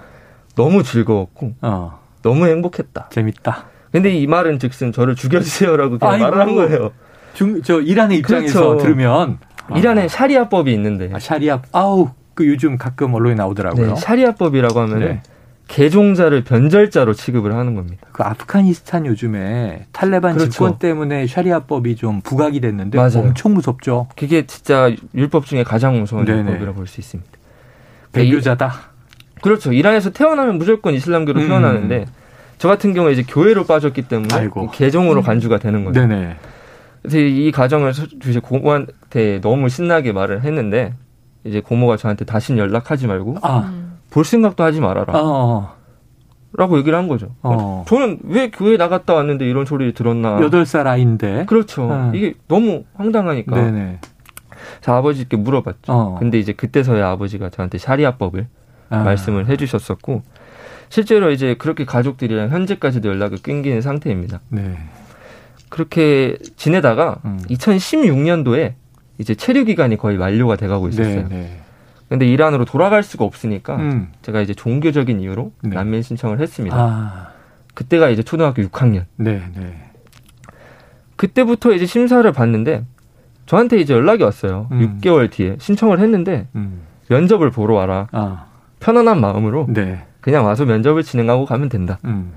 너무 즐거웠고 어. 너무 행복했다. 재밌다. 근데 이 말은 즉슨 저를 죽여주세요라고 그냥 말을 한 거예요. 중, 저 이란의 입장에서 그렇죠. 들으면 이란에 아. 샤리아법이 있는데. 아, 샤리아 아우 그 요즘 가끔 언론에 나오더라고요. 네, 샤리아법이라고 하면 네. 개종자를 변절자로 취급을 하는 겁니다. 그 아프가니스탄 요즘에 탈레반 그렇죠. 집권 때문에 샤리아법이 좀 부각이 됐는데 맞아요. 엄청 무섭죠. 그게 진짜 율법 중에 가장 무서운 네네. 율법이라고 볼 수 있습니다. 배교자다. 그렇죠. 이란에서 태어나면 무조건 이슬람교로 음. 태어나는데 저 같은 경우에 이제 교회로 빠졌기 때문에 아이고. 개종으로 음. 간주가 되는 거죠. 네네. 그래서 이 가정을 이제 고모한테 너무 신나게 말을 했는데 이제 고모가 저한테 다시 연락하지 말고 아. 볼 생각도 하지 말아라. 어. 어. 라고 얘기를 한 거죠. 어. 저는 왜 교회 나갔다 왔는데 이런 소리를 들었나. 8살 아이인데. 그렇죠. 어. 이게 너무 황당하니까. 네네. 자, 아버지께 물어봤죠. 어. 근데 이제 그때서야 아버지가 저한테 샤리아법을 아. 말씀을 해 주셨었고, 실제로 이제 그렇게 가족들이랑 현재까지도 연락을 끊기는 상태입니다. 네. 그렇게 지내다가 음. 2016년도에 이제 체류 기간이 거의 만료가 돼가고 있었어요. 네, 네. 근데 이란으로 돌아갈 수가 없으니까 음. 제가 이제 종교적인 이유로 네. 난민 신청을 했습니다. 아. 그때가 이제 초등학교 6학년. 네, 네. 그때부터 이제 심사를 봤는데 저한테 이제 연락이 왔어요. 음. 6개월 뒤에 신청을 했는데 음. 면접을 보러 와라. 아. 편안한 마음으로 네. 그냥 와서 면접을 진행하고 가면 된다. 음.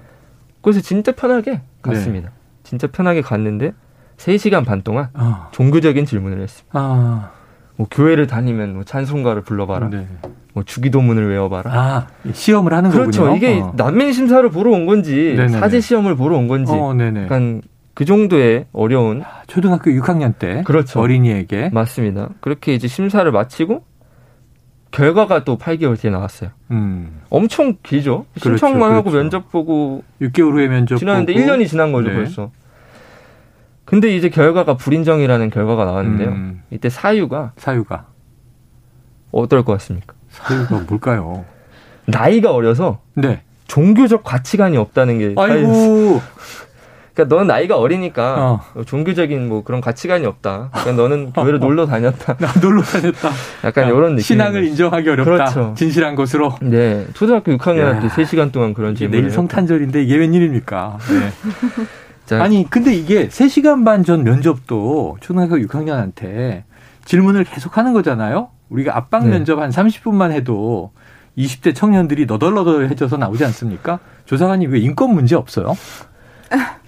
그래서 진짜 편하게 갔습니다. 네. 진짜 편하게 갔는데 3시간 반 동안 아. 종교적인 질문을 했습니다. 아. 뭐 교회를 다니면 뭐 찬송가를 불러봐라. 네. 뭐 주기도문을 외워봐라. 아, 시험을 하는 그렇죠. 거군요. 이게 어. 난민 심사를 보러 온 건지 네네네. 사제 시험을 보러 온 건지 어, 약간 그 정도의 어려운 아, 초등학교 6학년 때 그렇죠. 어린이에게 맞습니다. 그렇게 이제 심사를 마치고 결과가 또 8개월 뒤에 나왔어요. 음. 엄청 길죠. 그렇죠, 신청만 그렇죠. 하고 면접 보고 6개월 후에 면접 지났는데 보고. 1년이 지난 거죠, 네. 벌써. 근데 이제 결과가 불인정이라는 결과가 나왔는데요. 음. 이때 사유가 사유가 어떨 것 같습니까? 사유가 뭘까요? 나이가 어려서 네. 종교적 가치관이 없다는 게 아이고. 그러니까 너는 나이가 어리니까 어. 종교적인 뭐 그런 가치관이 없다. 그러니까 너는 교회를 놀러 다녔다. 나 놀러 다녔다. 약간 야, 이런 느낌. 신앙을 인정하기 어렵다. 그렇죠. 진실한 것으로. 네. 초등학교 6학년 때 3시간 동안 그런 질문을 내일 성탄절인데 이게 웬일입니까? 네. 아니 근데 이게 3시간 반 전 면접도 초등학교 6학년한테 질문을 계속 하는 거잖아요. 우리가 압박 네. 면접 한 30분만 해도 20대 청년들이 너덜너덜해져서 나오지 않습니까? 조사관이 왜 인권 문제 없어요?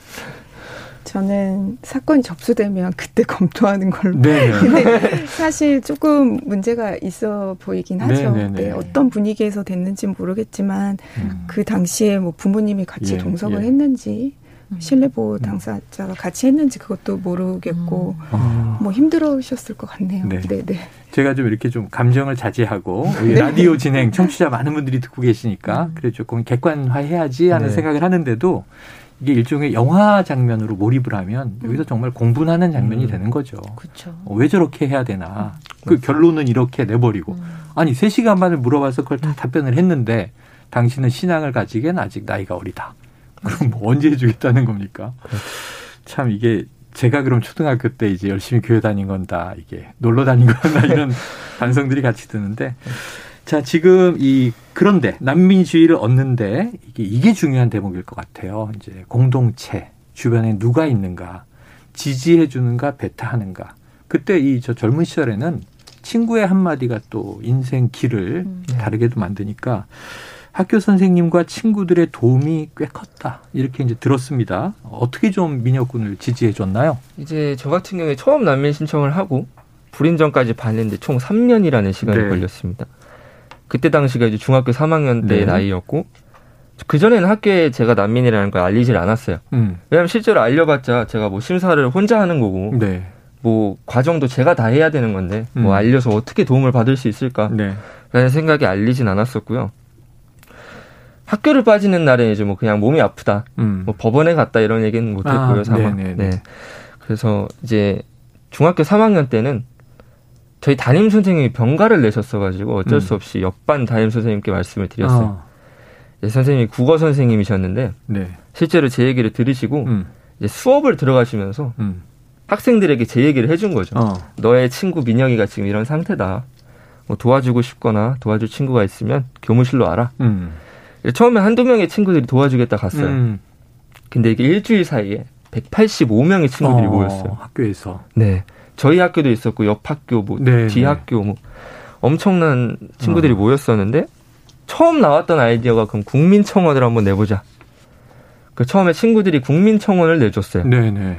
저는 사건이 접수되면 그때 검토하는 걸로. 네. 근데 사실 조금 문제가 있어 보이긴 하죠. 네, 네, 네. 어떤 분위기에서 됐는지 모르겠지만 음. 그 당시에 뭐 부모님이 같이 예, 동석을 예. 했는지 실내보호 당사자가 같이 했는지 그것도 모르겠고 음. 아. 뭐 힘들으셨을 것 같네요. 네. 네, 네. 제가 좀 이렇게 좀 감정을 자제하고 네. 라디오 진행 청취자 많은 분들이 듣고 계시니까 음. 그래 조금 객관화해야지 하는 네. 생각을 하는데도 이게 일종의 영화 장면으로 몰입을 하면 음. 여기서 정말 공분하는 장면이 음. 되는 거죠. 그렇죠. 어, 왜 저렇게 해야 되나? 그 결론은 이렇게 내버리고 음. 아니 3시간 반을 물어봐서 그걸 다 음. 답변을 했는데 당신은 신앙을 가지기엔 아직 나이가 어리다. 그럼 뭐 언제 해주겠다는 겁니까? 참 이게 제가 그럼 초등학교 때 이제 열심히 교회 다닌 건다 이게 놀러 다닌 건다 이런 반성들이 같이 드는데 자 지금 이 그런데 난민주의를 얻는데 이게 이게 중요한 대목일 것 같아요. 이제 공동체 주변에 누가 있는가 지지해 주는가 배타하는가 그때 이 저 젊은 시절에는 친구의 한마디가 또 인생 길을 음. 다르게도 만드니까 학교 선생님과 친구들의 도움이 꽤 컸다. 이렇게 이제 들었습니다. 어떻게 좀 민혁군을 지지해 줬나요? 이제 저 같은 경우에 처음 난민 신청을 하고 불인정까지 봤는데 총 3년이라는 시간이 네. 걸렸습니다. 그때 당시가 이제 중학교 3학년 때 네. 나이였고 그 전에는 학교에 제가 난민이라는 걸 알리질 않았어요. 음. 왜냐하면 실제로 알려봤자 제가 뭐 심사를 혼자 하는 거고 네. 뭐 과정도 제가 다 해야 되는 건데 뭐 음. 뭐 알려서 어떻게 도움을 받을 수 있을까라는 네. 생각이 알리진 않았었고요. 학교를 빠지는 날에 이제 뭐 그냥 몸이 아프다, 음. 뭐 법원에 갔다 이런 얘기는 못 했고요. 아, 사과. 네. 그래서 이제 중학교 3학년 때는 저희 담임 선생님이 병가를 내셨어가지고 어쩔 음. 수 없이 옆반 담임 선생님께 말씀을 드렸어요. 어. 예, 선생님이 국어 선생님이셨는데 네. 실제로 제 얘기를 들으시고 음. 이제 수업을 들어가시면서 음. 학생들에게 제 얘기를 해준 거죠. 어. 너의 친구 민영이가 지금 이런 상태다. 뭐 도와주고 싶거나 도와줄 친구가 있으면 교무실로 와라. 음. 처음에 한두 명의 친구들이 도와주겠다 갔어요. 음. 근데 이게 일주일 사이에 185명의 친구들이 어, 모였어요. 학교에서. 네. 저희 학교도 있었고 옆 학교 뭐 네, 뒤 학교 뭐 엄청난 친구들이 어. 모였었는데 처음 나왔던 아이디어가 그럼 국민청원을 한번 내보자. 그 처음에 친구들이 국민청원을 내줬어요. 네네.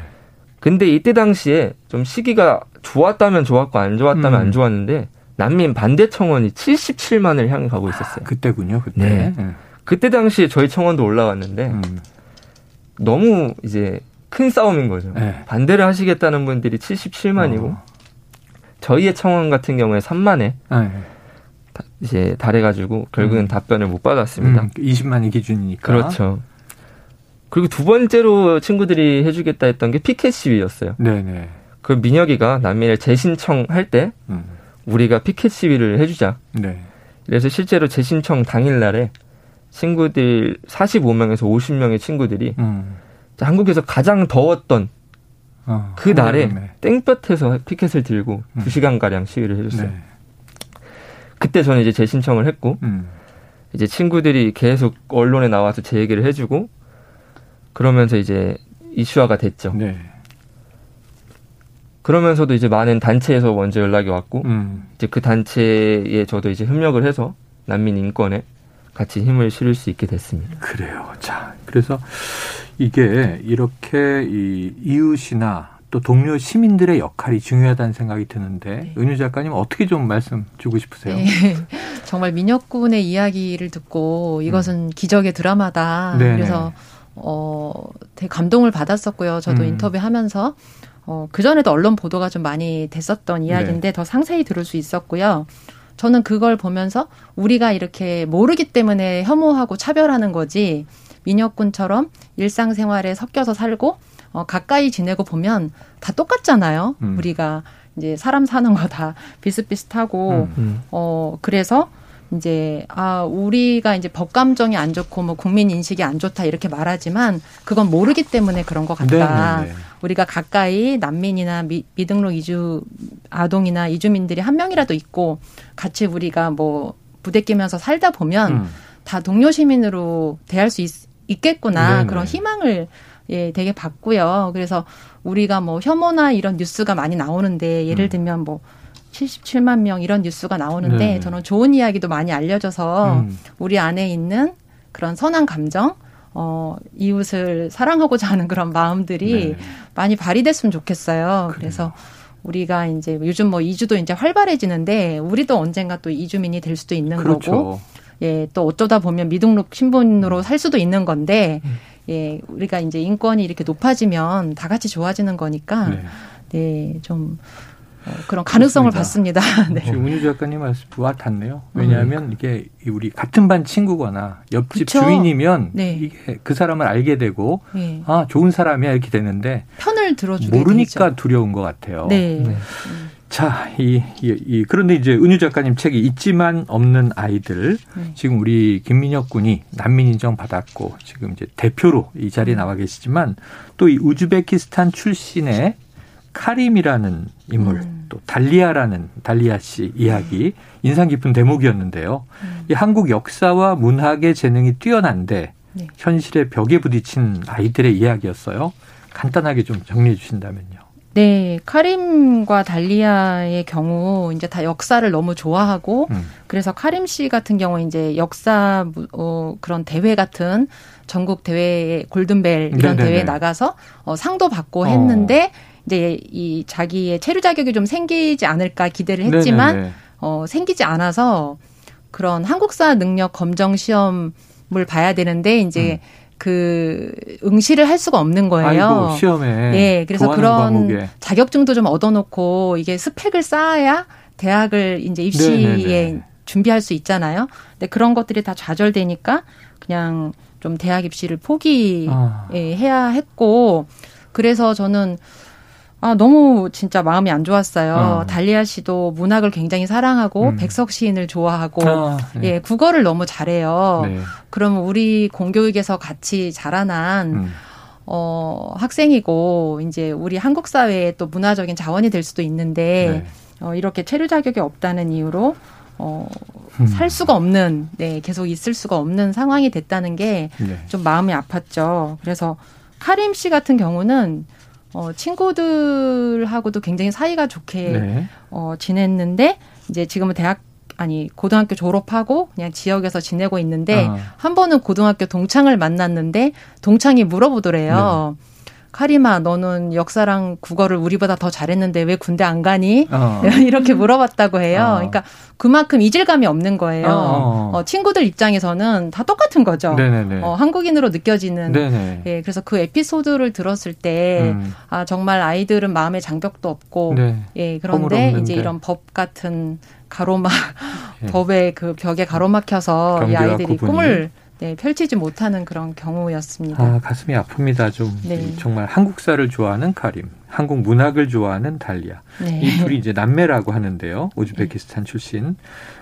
근데 이때 당시에 좀 시기가 좋았다면 좋았고 안 좋았다면 음. 안 좋았는데 난민 반대 청원이 77만을 향해 가고 있었어요. 아, 그때군요, 그때. 네. 네. 그때 당시에 저희 청원도 올라왔는데 음. 너무 이제 큰 싸움인 거죠. 네. 반대를 하시겠다는 분들이 77만이고 어. 저희의 청원 같은 경우에 3만에 네. 이제 달해가지고 결국은 음. 답변을 못 받았습니다. 음, 20만이 기준이니까. 그렇죠. 그리고 두 번째로 친구들이 해주겠다 했던 게 피켓 시위였어요. 네네. 그 민혁이가 난민을 재신청할 때 음. 우리가 피켓 시위를 해주자. 네. 그래서 실제로 재신청 당일날에 친구들 45명에서 50명의 친구들이 음. 한국에서 가장 더웠던 어, 그 날에 땡볕에서 피켓을 들고 음. 2시간 가량 시위를 해줬어요. 네. 그때 저는 이제 재신청을 했고 음. 이제 친구들이 계속 언론에 나와서 제 얘기를 해주고 그러면서 이제 이슈화가 됐죠. 네. 그러면서도 이제 많은 단체에서 먼저 연락이 왔고 음. 이제 그 단체에 저도 이제 협력을 해서 난민 인권에 같이 힘을 실을 수 있게 됐습니다. 그래요. 자, 그래서 이게 이렇게 이 이웃이나 또 동료 시민들의 역할이 중요하다는 생각이 드는데 네. 은유 작가님 어떻게 좀 말씀 주고 싶으세요? 네. 정말 민혁군의 이야기를 듣고 이것은 음. 기적의 드라마다. 네 그래서 어 되게 감동을 받았었고요. 저도 음. 인터뷰하면서 어 그전에도 언론 보도가 좀 많이 됐었던 이야기인데 네. 더 상세히 들을 수 있었고요. 저는 그걸 보면서 우리가 이렇게 모르기 때문에 혐오하고 차별하는 거지 민혁군처럼 일상생활에 섞여서 살고 어, 가까이 지내고 보면 다 똑같잖아요. 음. 우리가 이제 사람 사는 거 다 비슷비슷하고 음, 음. 어 그래서 이제 아 우리가 이제 법 감정이 안 좋고 뭐 국민 인식이 안 좋다 이렇게 말하지만 그건 모르기 때문에 그런 것 같다. 네네네. 네, 네. 우리가 가까이 난민이나 미, 미등록 이주 아동이나 이주민들이 한 명이라도 있고 같이 우리가 뭐 부대끼면서 살다 보면 음. 다 동료 시민으로 대할 수 있, 있겠구나 네네. 그런 희망을 예, 되게 받고요. 그래서 우리가 뭐 혐오나 이런 뉴스가 많이 나오는데 예를 음. 들면 뭐 77만 명 이런 뉴스가 나오는데 네. 저는 좋은 이야기도 많이 알려져서 음. 우리 안에 있는 그런 선한 감정 어, 이웃을 사랑하고자 하는 그런 마음들이 네. 많이 발휘됐으면 좋겠어요. 그래요. 그래서 우리가 이제 요즘 뭐 이주도 이제 활발해지는데 우리도 언젠가 또 이주민이 될 수도 있는 그렇죠. 거고 예, 또 어쩌다 보면 미등록 신분으로 살 수도 있는 건데 음. 예, 우리가 이제 인권이 이렇게 높아지면 다 같이 좋아지는 거니까 네, 네좀 어, 그런 가능성을 그렇습니다. 봤습니다. 네. 지금 운유 작가님 말씀 와 닿네요. 왜냐하면 음. 이게 우리 같은 반 친구거나 옆집 그쵸? 주인이면 네. 이게 그 사람을 알게 되고 네. 아 좋은 사람이야 이렇게 되는데 편을 들어주게 모르니까 되죠. 두려운 것 같아요. 네. 네. 자, 이, 이, 이, 그런데 이제 은유 작가님 책이 있지만 없는 아이들. 네. 지금 우리 김민혁 군이 난민 인정 받았고 지금 이제 대표로 이 자리에 음. 나와 계시지만 또 이 우즈베키스탄 출신의 카림이라는 인물 음. 또 달리아라는 달리아 씨 이야기 인상 깊은 대목이었는데요. 음. 이 한국 역사와 문학의 재능이 뛰어난데 네. 현실의 벽에 부딪힌 아이들의 이야기였어요. 간단하게 좀 정리해 주신다면요. 네, 카림과 달리아의 경우 이제 다 역사를 너무 좋아하고 음. 그래서 카림 씨 같은 경우 이제 역사 어, 그런 대회 같은 전국 대회 골든벨 이런 네네네. 대회에 나가서 어, 상도 받고 어. 했는데 이제 이 자기의 체류 자격이 좀 생기지 않을까 기대를 했지만 어, 생기지 않아서 그런 한국사 능력 검정 시험을 봐야 되는데 이제 음. 그 응시를 할 수가 없는 거예요. 아이고, 시험에. 예, 그래서 그런 과목에. 자격증도 좀 얻어놓고 이게 스펙을 쌓아야 대학을 이제 입시에 네네네. 준비할 수 있잖아요. 근데 그런 것들이 다 좌절되니까 그냥 좀 대학 입시를 포기해야 아. 했고 그래서 저는 아, 너무 진짜 마음이 안 좋았어요. 어. 달리아 씨도 문학을 굉장히 사랑하고 음. 백석 시인을 좋아하고 아, 네. 예, 국어를 너무 잘해요. 네. 그러면 우리 공교육에서 같이 자라난 음. 어, 학생이고 이제 우리 한국 사회에 또 문화적인 자원이 될 수도 있는데 네. 어, 이렇게 체류 자격이 없다는 이유로 어, 음. 살 수가 없는, 네, 계속 있을 수가 없는 상황이 됐다는 게좀 네. 마음이 아팠죠. 그래서 카림 씨 같은 경우는 어, 친구들하고도 굉장히 사이가 좋게 네. 어, 지냈는데 이제 지금은 대학 아니 고등학교 졸업하고 그냥 지역에서 지내고 있는데 아. 한 번은 고등학교 동창을 만났는데 동창이 물어보더래요. 네. 카리마 너는 역사랑 국어를 우리보다 더 잘했는데 왜 군대 안 가니? 어. 이렇게 물어봤다고 해요. 어. 그러니까 그만큼 이질감이 없는 거예요. 어. 어, 친구들 입장에서는 다 똑같은 거죠. 어, 한국인으로 느껴지는. 네네. 예, 그래서 그 에피소드를 들었을 때, 음. 아, 정말 아이들은 마음의 장벽도 없고, 네. 예, 그런데 이제 이런 법 같은 가로막, 예. 법의 그 벽에 가로막혀서 이 아이들이 구분이. 꿈을 네, 펼치지 못하는 그런 경우였습니다. 아, 가슴이 아픕니다. 좀 네. 정말 한국사를 좋아하는 카림, 한국 문학을 좋아하는 달리아. 네. 이 둘이 이제 남매라고 하는데요. 우즈베키스탄 출신.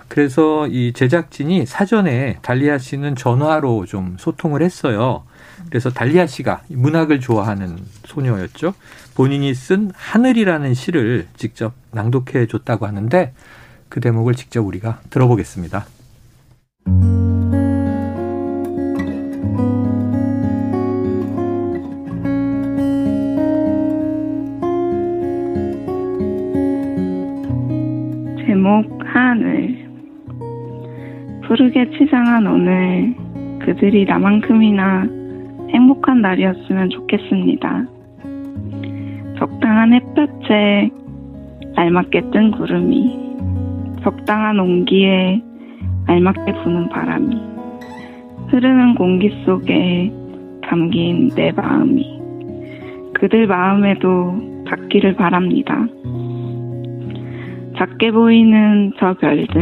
그래서 이 제작진이 사전에 달리아 씨는 전화로 좀 소통을 했어요. 그래서 달리아 씨가 문학을 좋아하는 소녀였죠. 본인이 쓴 하늘이라는 시를 직접 낭독해 줬다고 하는데 그 대목을 직접 우리가 들어보겠습니다. 하늘 푸르게 치장한 오늘 그들이 나만큼이나 행복한 날이었으면 좋겠습니다. 적당한 햇볕에 알맞게 뜬 구름이 적당한 온기에 알맞게 부는 바람이 흐르는 공기 속에 담긴 내 마음이 그들 마음에도 닿기를 바랍니다. 작게 보이는 저 별들,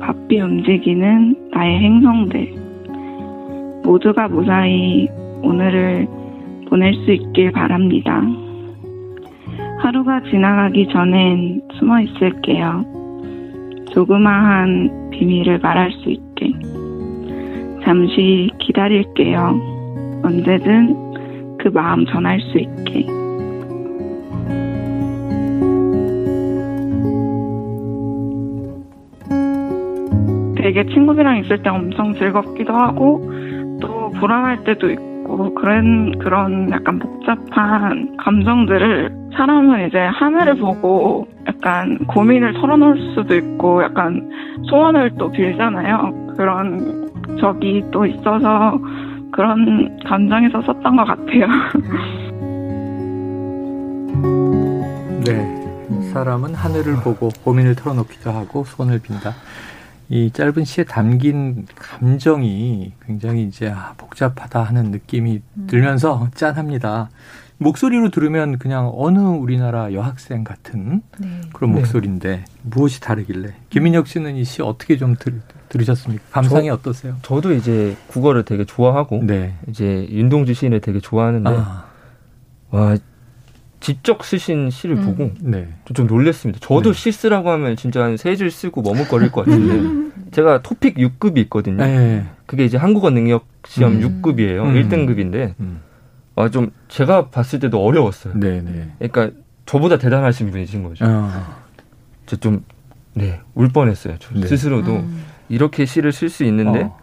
바삐 움직이는 나의 행성들, 모두가 무사히 오늘을 보낼 수 있길 바랍니다. 하루가 지나가기 전엔 숨어 있을게요. 조그마한 비밀을 말할 수 있게. 잠시 기다릴게요. 언제든 그 마음 전할 수 있게. 되게 친구들이랑 있을 때 엄청 즐겁기도 하고 또 불안할 때도 있고 그런 그런 약간 복잡한 감정들을 사람은 이제 하늘을 보고 약간 고민을 털어놓을 수도 있고 약간 소원을 또 빌잖아요. 그런 적이 또 있어서 그런 감정에서 썼던 것 같아요. 네. 사람은 하늘을 보고 고민을 털어놓기도 하고 소원을 빈다. 이 짧은 시에 담긴 감정이 굉장히 이제 아, 복잡하다 하는 느낌이 음. 들면서 짠합니다. 목소리로 들으면 그냥 어느 우리나라 여학생 같은 네. 그런 네. 목소리인데 네. 무엇이 다르길래 김민혁 씨는 이 시 어떻게 좀 들, 들으셨습니까? 감상이 저, 어떠세요? 저도 이제 국어를 되게 좋아하고 네. 이제 윤동주 시인을 되게 좋아하는데 아. 와 직접 쓰신 시를 음. 보고 네. 좀 놀랐습니다. 저도 네. 시 쓰라고 하면 진짜 한 세 줄 쓰고 머뭇거릴 것 같은데 제가 토픽 6급이 있거든요. 네. 그게 이제 한국어 능력 시험 음. 6급이에요. 음. 1등급인데 음. 아, 좀 제가 봤을 때도 어려웠어요. 네, 네. 그러니까 저보다 대단하신 분이신 거죠. 어. 저좀 네, 울 뻔했어요. 저 네. 스스로도 음. 이렇게 시를 쓸 수 있는데 어.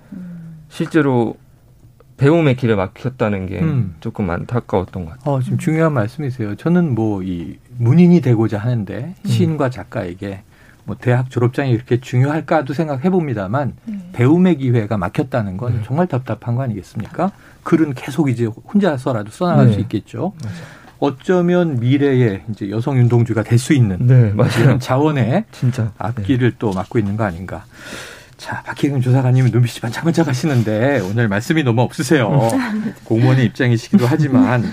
실제로 배움의 길에 막혔다는 게 음. 조금 안타까웠던 것 같아요. 어, 지금 중요한 말씀이세요. 저는 뭐 이 문인이 되고자 하는데 음. 시인과 작가에게 뭐 대학 졸업장이 그렇게 중요할까도 생각해 봅니다만 음. 배움의 기회가 막혔다는 건 네. 정말 답답한 거 아니겠습니까? 글은 계속 이제 혼자서라도 써나갈 네. 수 있겠죠. 맞아. 어쩌면 미래의 이제 여성 운동주가 될 수 있는 네, 맞아요. 자원의 진짜 앞길을 네. 또 막고 있는 거 아닌가. 자, 박희경 조사관님은 눈빛이 반짝반짝 하시는데 오늘 말씀이 너무 없으세요. 공무원의 입장이시기도 하지만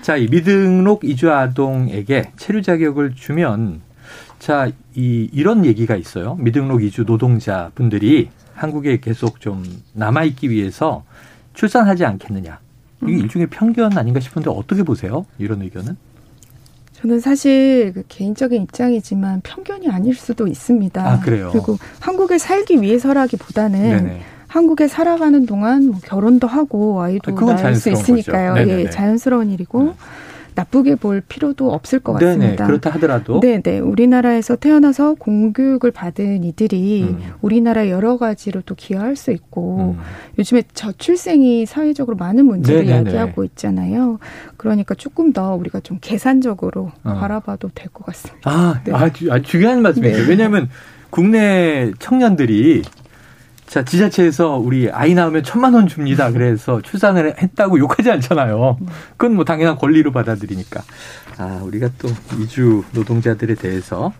자, 이 미등록 이주 아동에게 체류 자격을 주면 자, 이 이런 얘기가 있어요. 미등록 이주 노동자 분들이 한국에 계속 좀 남아 있기 위해서 출산하지 않겠느냐. 이게 음. 일종의 편견 아닌가 싶은데 어떻게 보세요? 이런 의견은? 저는 사실 그 개인적인 입장이지만 편견이 아닐 수도 있습니다. 아, 그래요? 그리고 한국에 살기 위해서라기보다는 네네. 한국에 살아가는 동안 뭐 결혼도 하고 아이도 낳을 수 있으니까요. 예, 자연스러운 일이고 네. 나쁘게 볼 필요도 없을 것 같습니다. 네네, 그렇다 하더라도. 네 네. 우리나라에서 태어나서 공교육을 받은 이들이 음. 우리나라 여러 가지로 또 기여할 수 있고 음. 요즘에 저출생이 사회적으로 많은 문제를 네네네. 야기하고 있잖아요. 그러니까 조금 더 우리가 좀 계산적으로 어. 바라봐도 될 것 같습니다. 아, 네. 아, 주, 아 중요한 말씀이에요. 네. 왜냐하면 국내 청년들이 자, 지자체에서 우리 아이 낳으면 천만 원 줍니다. 그래서 출산을 했다고 욕하지 않잖아요. 그건 뭐 당연한 권리로 받아들이니까. 아, 우리가 또 이주 노동자들에 대해서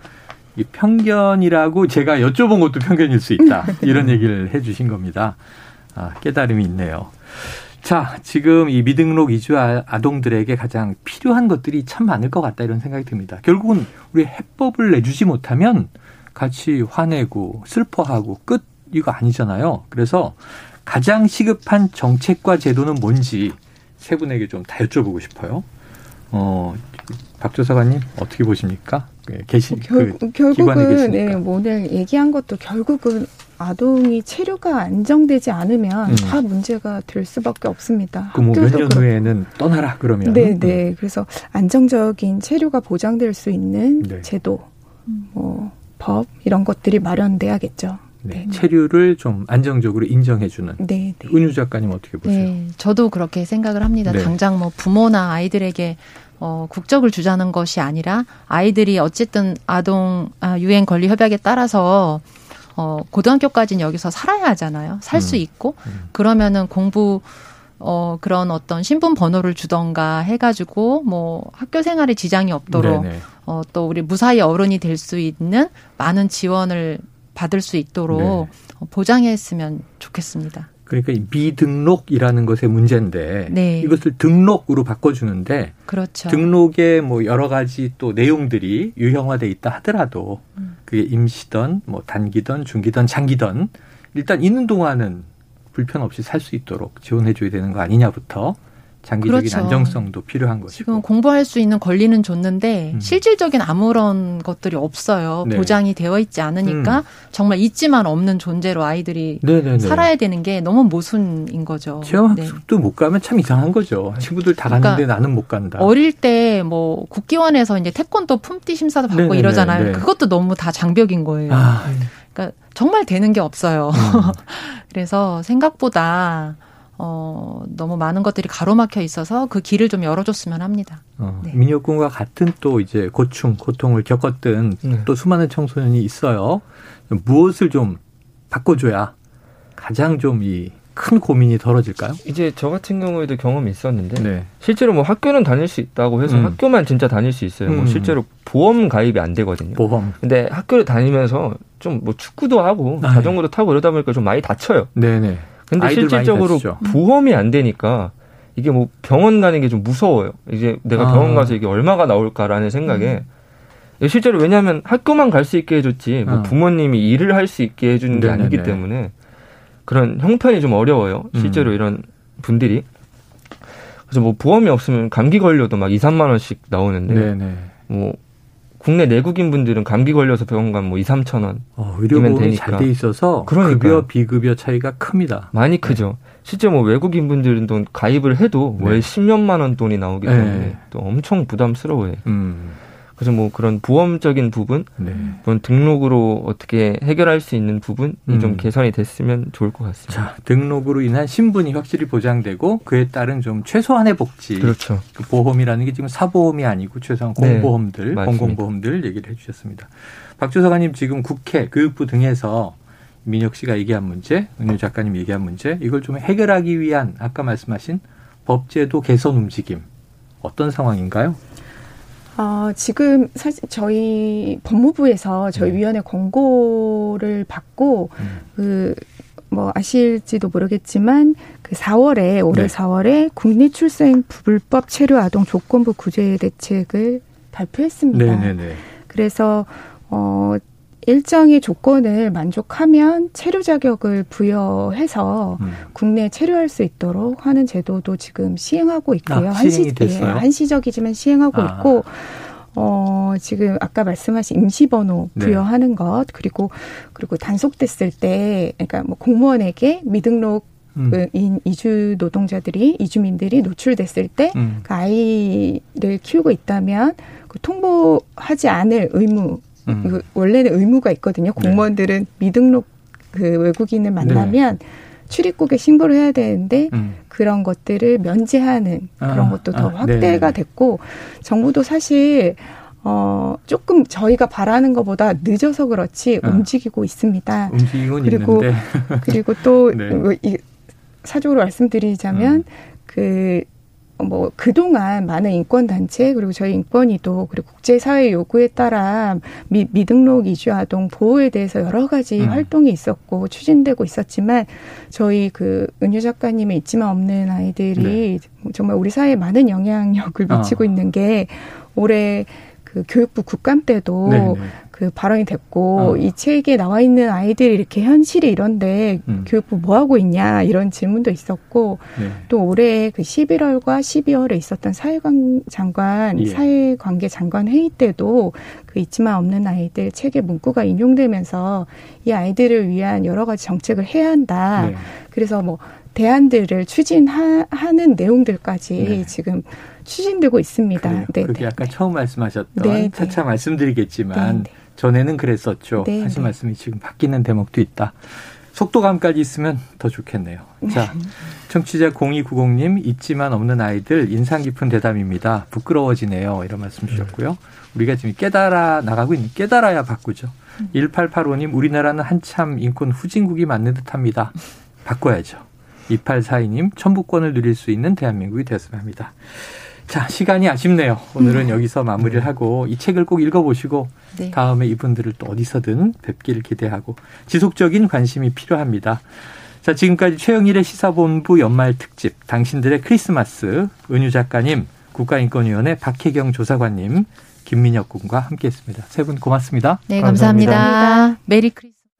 이 편견이라고 제가 여쭤본 것도 편견일 수 있다. 이런 얘기를 해 주신 겁니다. 아, 깨달음이 있네요. 자, 지금 이 미등록 이주 아, 아동들에게 가장 필요한 것들이 참 많을 것 같다 이런 생각이 듭니다. 결국은 우리 해법을 내주지 못하면 같이 화내고 슬퍼하고 끝 이거 아니잖아요. 그래서 가장 시급한 정책과 제도는 뭔지 세 분에게 좀 다 여쭤보고 싶어요. 어, 박 조사관님 어떻게 보십니까? 계시 뭐 결, 그 결국은 네, 뭐 오늘 얘기한 것도 결국은 아동이 체류가 안정되지 않으면 음. 다 문제가 될 수밖에 없습니다. 그 뭐 몇년 후에는 떠나라 그러면. 네, 네. 음. 그래서 안정적인 체류가 보장될 수 있는 네. 제도, 뭐 법 이런 것들이 마련돼야겠죠. 네, 네. 체류를 좀 안정적으로 인정해주는. 네, 네. 은유 작가님 어떻게 보세요? 네, 저도 그렇게 생각을 합니다. 네. 당장 뭐 부모나 아이들에게 어, 국적을 주자는 것이 아니라 아이들이 어쨌든 아동 아, 유엔 권리 협약에 따라서 어, 고등학교까지는 여기서 살아야 하잖아요. 살수 음. 있고 음. 그러면은 공부 어, 그런 어떤 신분 번호를 주던가 해가지고, 뭐, 학교 생활에 지장이 없도록, 네네. 어, 또 우리 무사히 어른이 될 수 있는 많은 지원을 받을 수 있도록 네. 보장했으면 좋겠습니다. 그러니까 이 미등록이라는 것의 문제인데 네. 이것을 등록으로 바꿔주는데 그렇죠. 등록에 뭐 여러 가지 또 내용들이 유형화돼 있다 하더라도 음. 그게 임시든 뭐 단기든 중기든 장기든 일단 있는 동안은 불편 없이 살 수 있도록 지원해줘야 되는 거 아니냐부터 장기적인 그렇죠. 안정성도 필요한 것이고. 지금 공부할 수 있는 권리는 줬는데 음. 실질적인 아무런 것들이 없어요. 네. 보장이 되어 있지 않으니까 음. 정말 있지만 없는 존재로 아이들이 네네네. 살아야 되는 게 너무 모순인 거죠. 체험학습도 네. 못 가면 참 이상한 거죠. 친구들 다 그러니까 갔는데 나는 못 간다. 어릴 때 뭐 국기원에서 이제 태권도 품띠 심사도 받고 네네네. 이러잖아요. 네. 그것도 너무 다 장벽인 거예요. 아. 그러니까 정말 되는 게 없어요. 음. 그래서 생각보다 어, 너무 많은 것들이 가로막혀 있어서 그 길을 좀 열어줬으면 합니다. 어, 네. 민혁 군과 같은 또 이제 고충, 고통을 겪었던 네. 또 수많은 청소년이 있어요. 무엇을 좀 바꿔줘야 가장 좀 이 큰 고민이 덜어질까요? 이제 저 같은 경우에도 경험이 있었는데 네. 실제로 뭐 학교는 다닐 수 있다고 해서 음. 학교만 진짜 다닐 수 있어요. 뭐 음. 뭐 실제로 보험 가입이 안 되거든요. 보험. 근데 학교를 다니면서 좀 뭐 축구도 하고 아, 자전거도 타고 이러다 보니까 좀 많이 다쳐요. 네네. 근데 실질적으로 보험이 안 되니까 이게 뭐 병원 가는 게 좀 무서워요. 이제 내가 아. 병원 가서 이게 얼마가 나올까라는 생각에 음. 실제로 왜냐하면 학교만 갈 수 있게 해줬지 뭐 아. 부모님이 일을 할 수 있게 해주는 게 네네네. 아니기 때문에 그런 형편이 좀 어려워요. 실제로 음. 이런 분들이. 그래서 뭐 보험이 없으면 감기 걸려도 막 2, 3만 원씩 나오는데 네네. 뭐 국내 내국인 분들은 감기 걸려서 병원 가면 뭐 2, 3천 원. 어, 의료보험이 잘 돼 있어서 그러니까요. 급여 비급여 차이가 큽니다. 많이 크죠. 네. 실제 뭐 외국인 분들은 또 가입을 해도 네. 월 10몇만 원 돈이 나오기 때문에 네. 또 엄청 부담스러워요. 음. 그래서 뭐 그런 보험적인 부분, 네. 그런 등록으로 어떻게 해결할 수 있는 부분이 음. 좀 개선이 됐으면 좋을 것 같습니다. 자, 등록으로 인한 신분이 확실히 보장되고 그에 따른 좀 최소한의 복지. 그렇죠. 그 보험이라는 게 지금 사보험이 아니고 최소한 네. 공보험들, 네, 공공보험들 얘기를 해주셨습니다. 박주서관님 지금 국회, 교육부 등에서 민혁 씨가 얘기한 문제, 은유 작가님 얘기한 문제, 이걸 좀 해결하기 위한 아까 말씀하신 법제도 개선 움직임 어떤 상황인가요? 어, 지금 사실 저희 법무부에서 저희 네. 위원회 권고를 받고 음. 그. 뭐 아실지도 모르겠지만 그 4월에 올해 네. 4월에 국내 출생 불법 체류 아동 조건부 구제 대책을 발표했습니다. 네네네. 네, 네. 그래서 어 일정의 조건을 만족하면 체류 자격을 부여해서 음. 국내에 체류할 수 있도록 하는 제도도 지금 시행하고 있고요. 아, 한시, 예, 한시적이지만 시행하고 아. 있고 어, 지금 아까 말씀하신 임시번호 네. 부여하는 네. 것, 그리고, 그리고 단속됐을 때, 그러니까 뭐 공무원에게 미등록 음. 그인 이주 노동자들이 이주민들이 노출됐을 때그 음. 그 아이를 키우고 있다면 그 통보하지 않을 의무 음. 그 원래는 의무가 있거든요. 네. 공무원들은 네. 미등록 그 외국인을 만나면 네. 출입국에 신고를 해야 되는데 음. 그런 것들을 면제하는 그런 아, 것도 더 아, 확대가 네. 됐고 정부도 사실 어 조금 저희가 바라는 것보다 늦어서 그렇지 아. 움직이고 있습니다. 움직이고 그리고 있는데. 그리고 또 네. 뭐 사적으로 말씀드리자면 음. 그 뭐 그동안 많은 인권 단체 그리고 저희 인권위도 그리고 국제 사회 요구에 따라 미, 미등록 이주 아동 보호에 대해서 여러 가지 음. 활동이 있었고 추진되고 있었지만 저희 그 은유 작가님의 있지만 없는 아이들이 네. 정말 우리 사회에 많은 영향력을 미치고 어. 있는 게 올해 그 교육부 국감 때도 네네. 네. 그 발언이 됐고 어. 이 책에 나와 있는 아이들이 이렇게 현실이 이런데 음. 교육부 뭐 하고 있냐 이런 질문도 있었고 네. 또 올해 그 11월과 12월에 있었던 사회관 장관 예. 사회관계 장관 회의 때도 그 있지만 없는 아이들 책의 문구가 인용되면서 이 아이들을 위한 여러 가지 정책을 해야 한다. 네. 그래서 뭐 대안들을 추진하는 내용들까지 네. 지금 추진되고 있습니다. 그래요. 네, 그게 네, 아까 네. 처음 말씀하셨던 네, 차차 말씀드리겠지만 전에는 그랬었죠. 네, 하신 네. 말씀이 지금 바뀌는 대목도 있다. 속도감까지 있으면 더 좋겠네요. 자, 청취자 0290님, 있지만 없는 아이들 인상 깊은 대담입니다. 부끄러워지네요. 이런 말씀 주셨고요. 우리가 지금 깨달아 나가고 있는, 깨달아야 바꾸죠. 1885님, 우리나라는 한참 인권 후진국이 맞는 듯 합니다. 바꿔야죠. 2842님, 천부권을 누릴 수 있는 대한민국이 되었으면 합니다. 자, 시간이 아쉽네요. 오늘은 음. 여기서 마무리를 하고 이 책을 꼭 읽어보시고 네. 다음에 이분들을 또 어디서든 뵙기를 기대하고 지속적인 관심이 필요합니다. 자, 지금까지 최영일의 시사본부 연말 특집 당신들의 크리스마스 은유 작가님, 국가인권위원회 박혜경 조사관님, 김민혁 군과 함께했습니다. 세 분 고맙습니다. 네, 감사합니다. 감사합니다. 메리 크리스.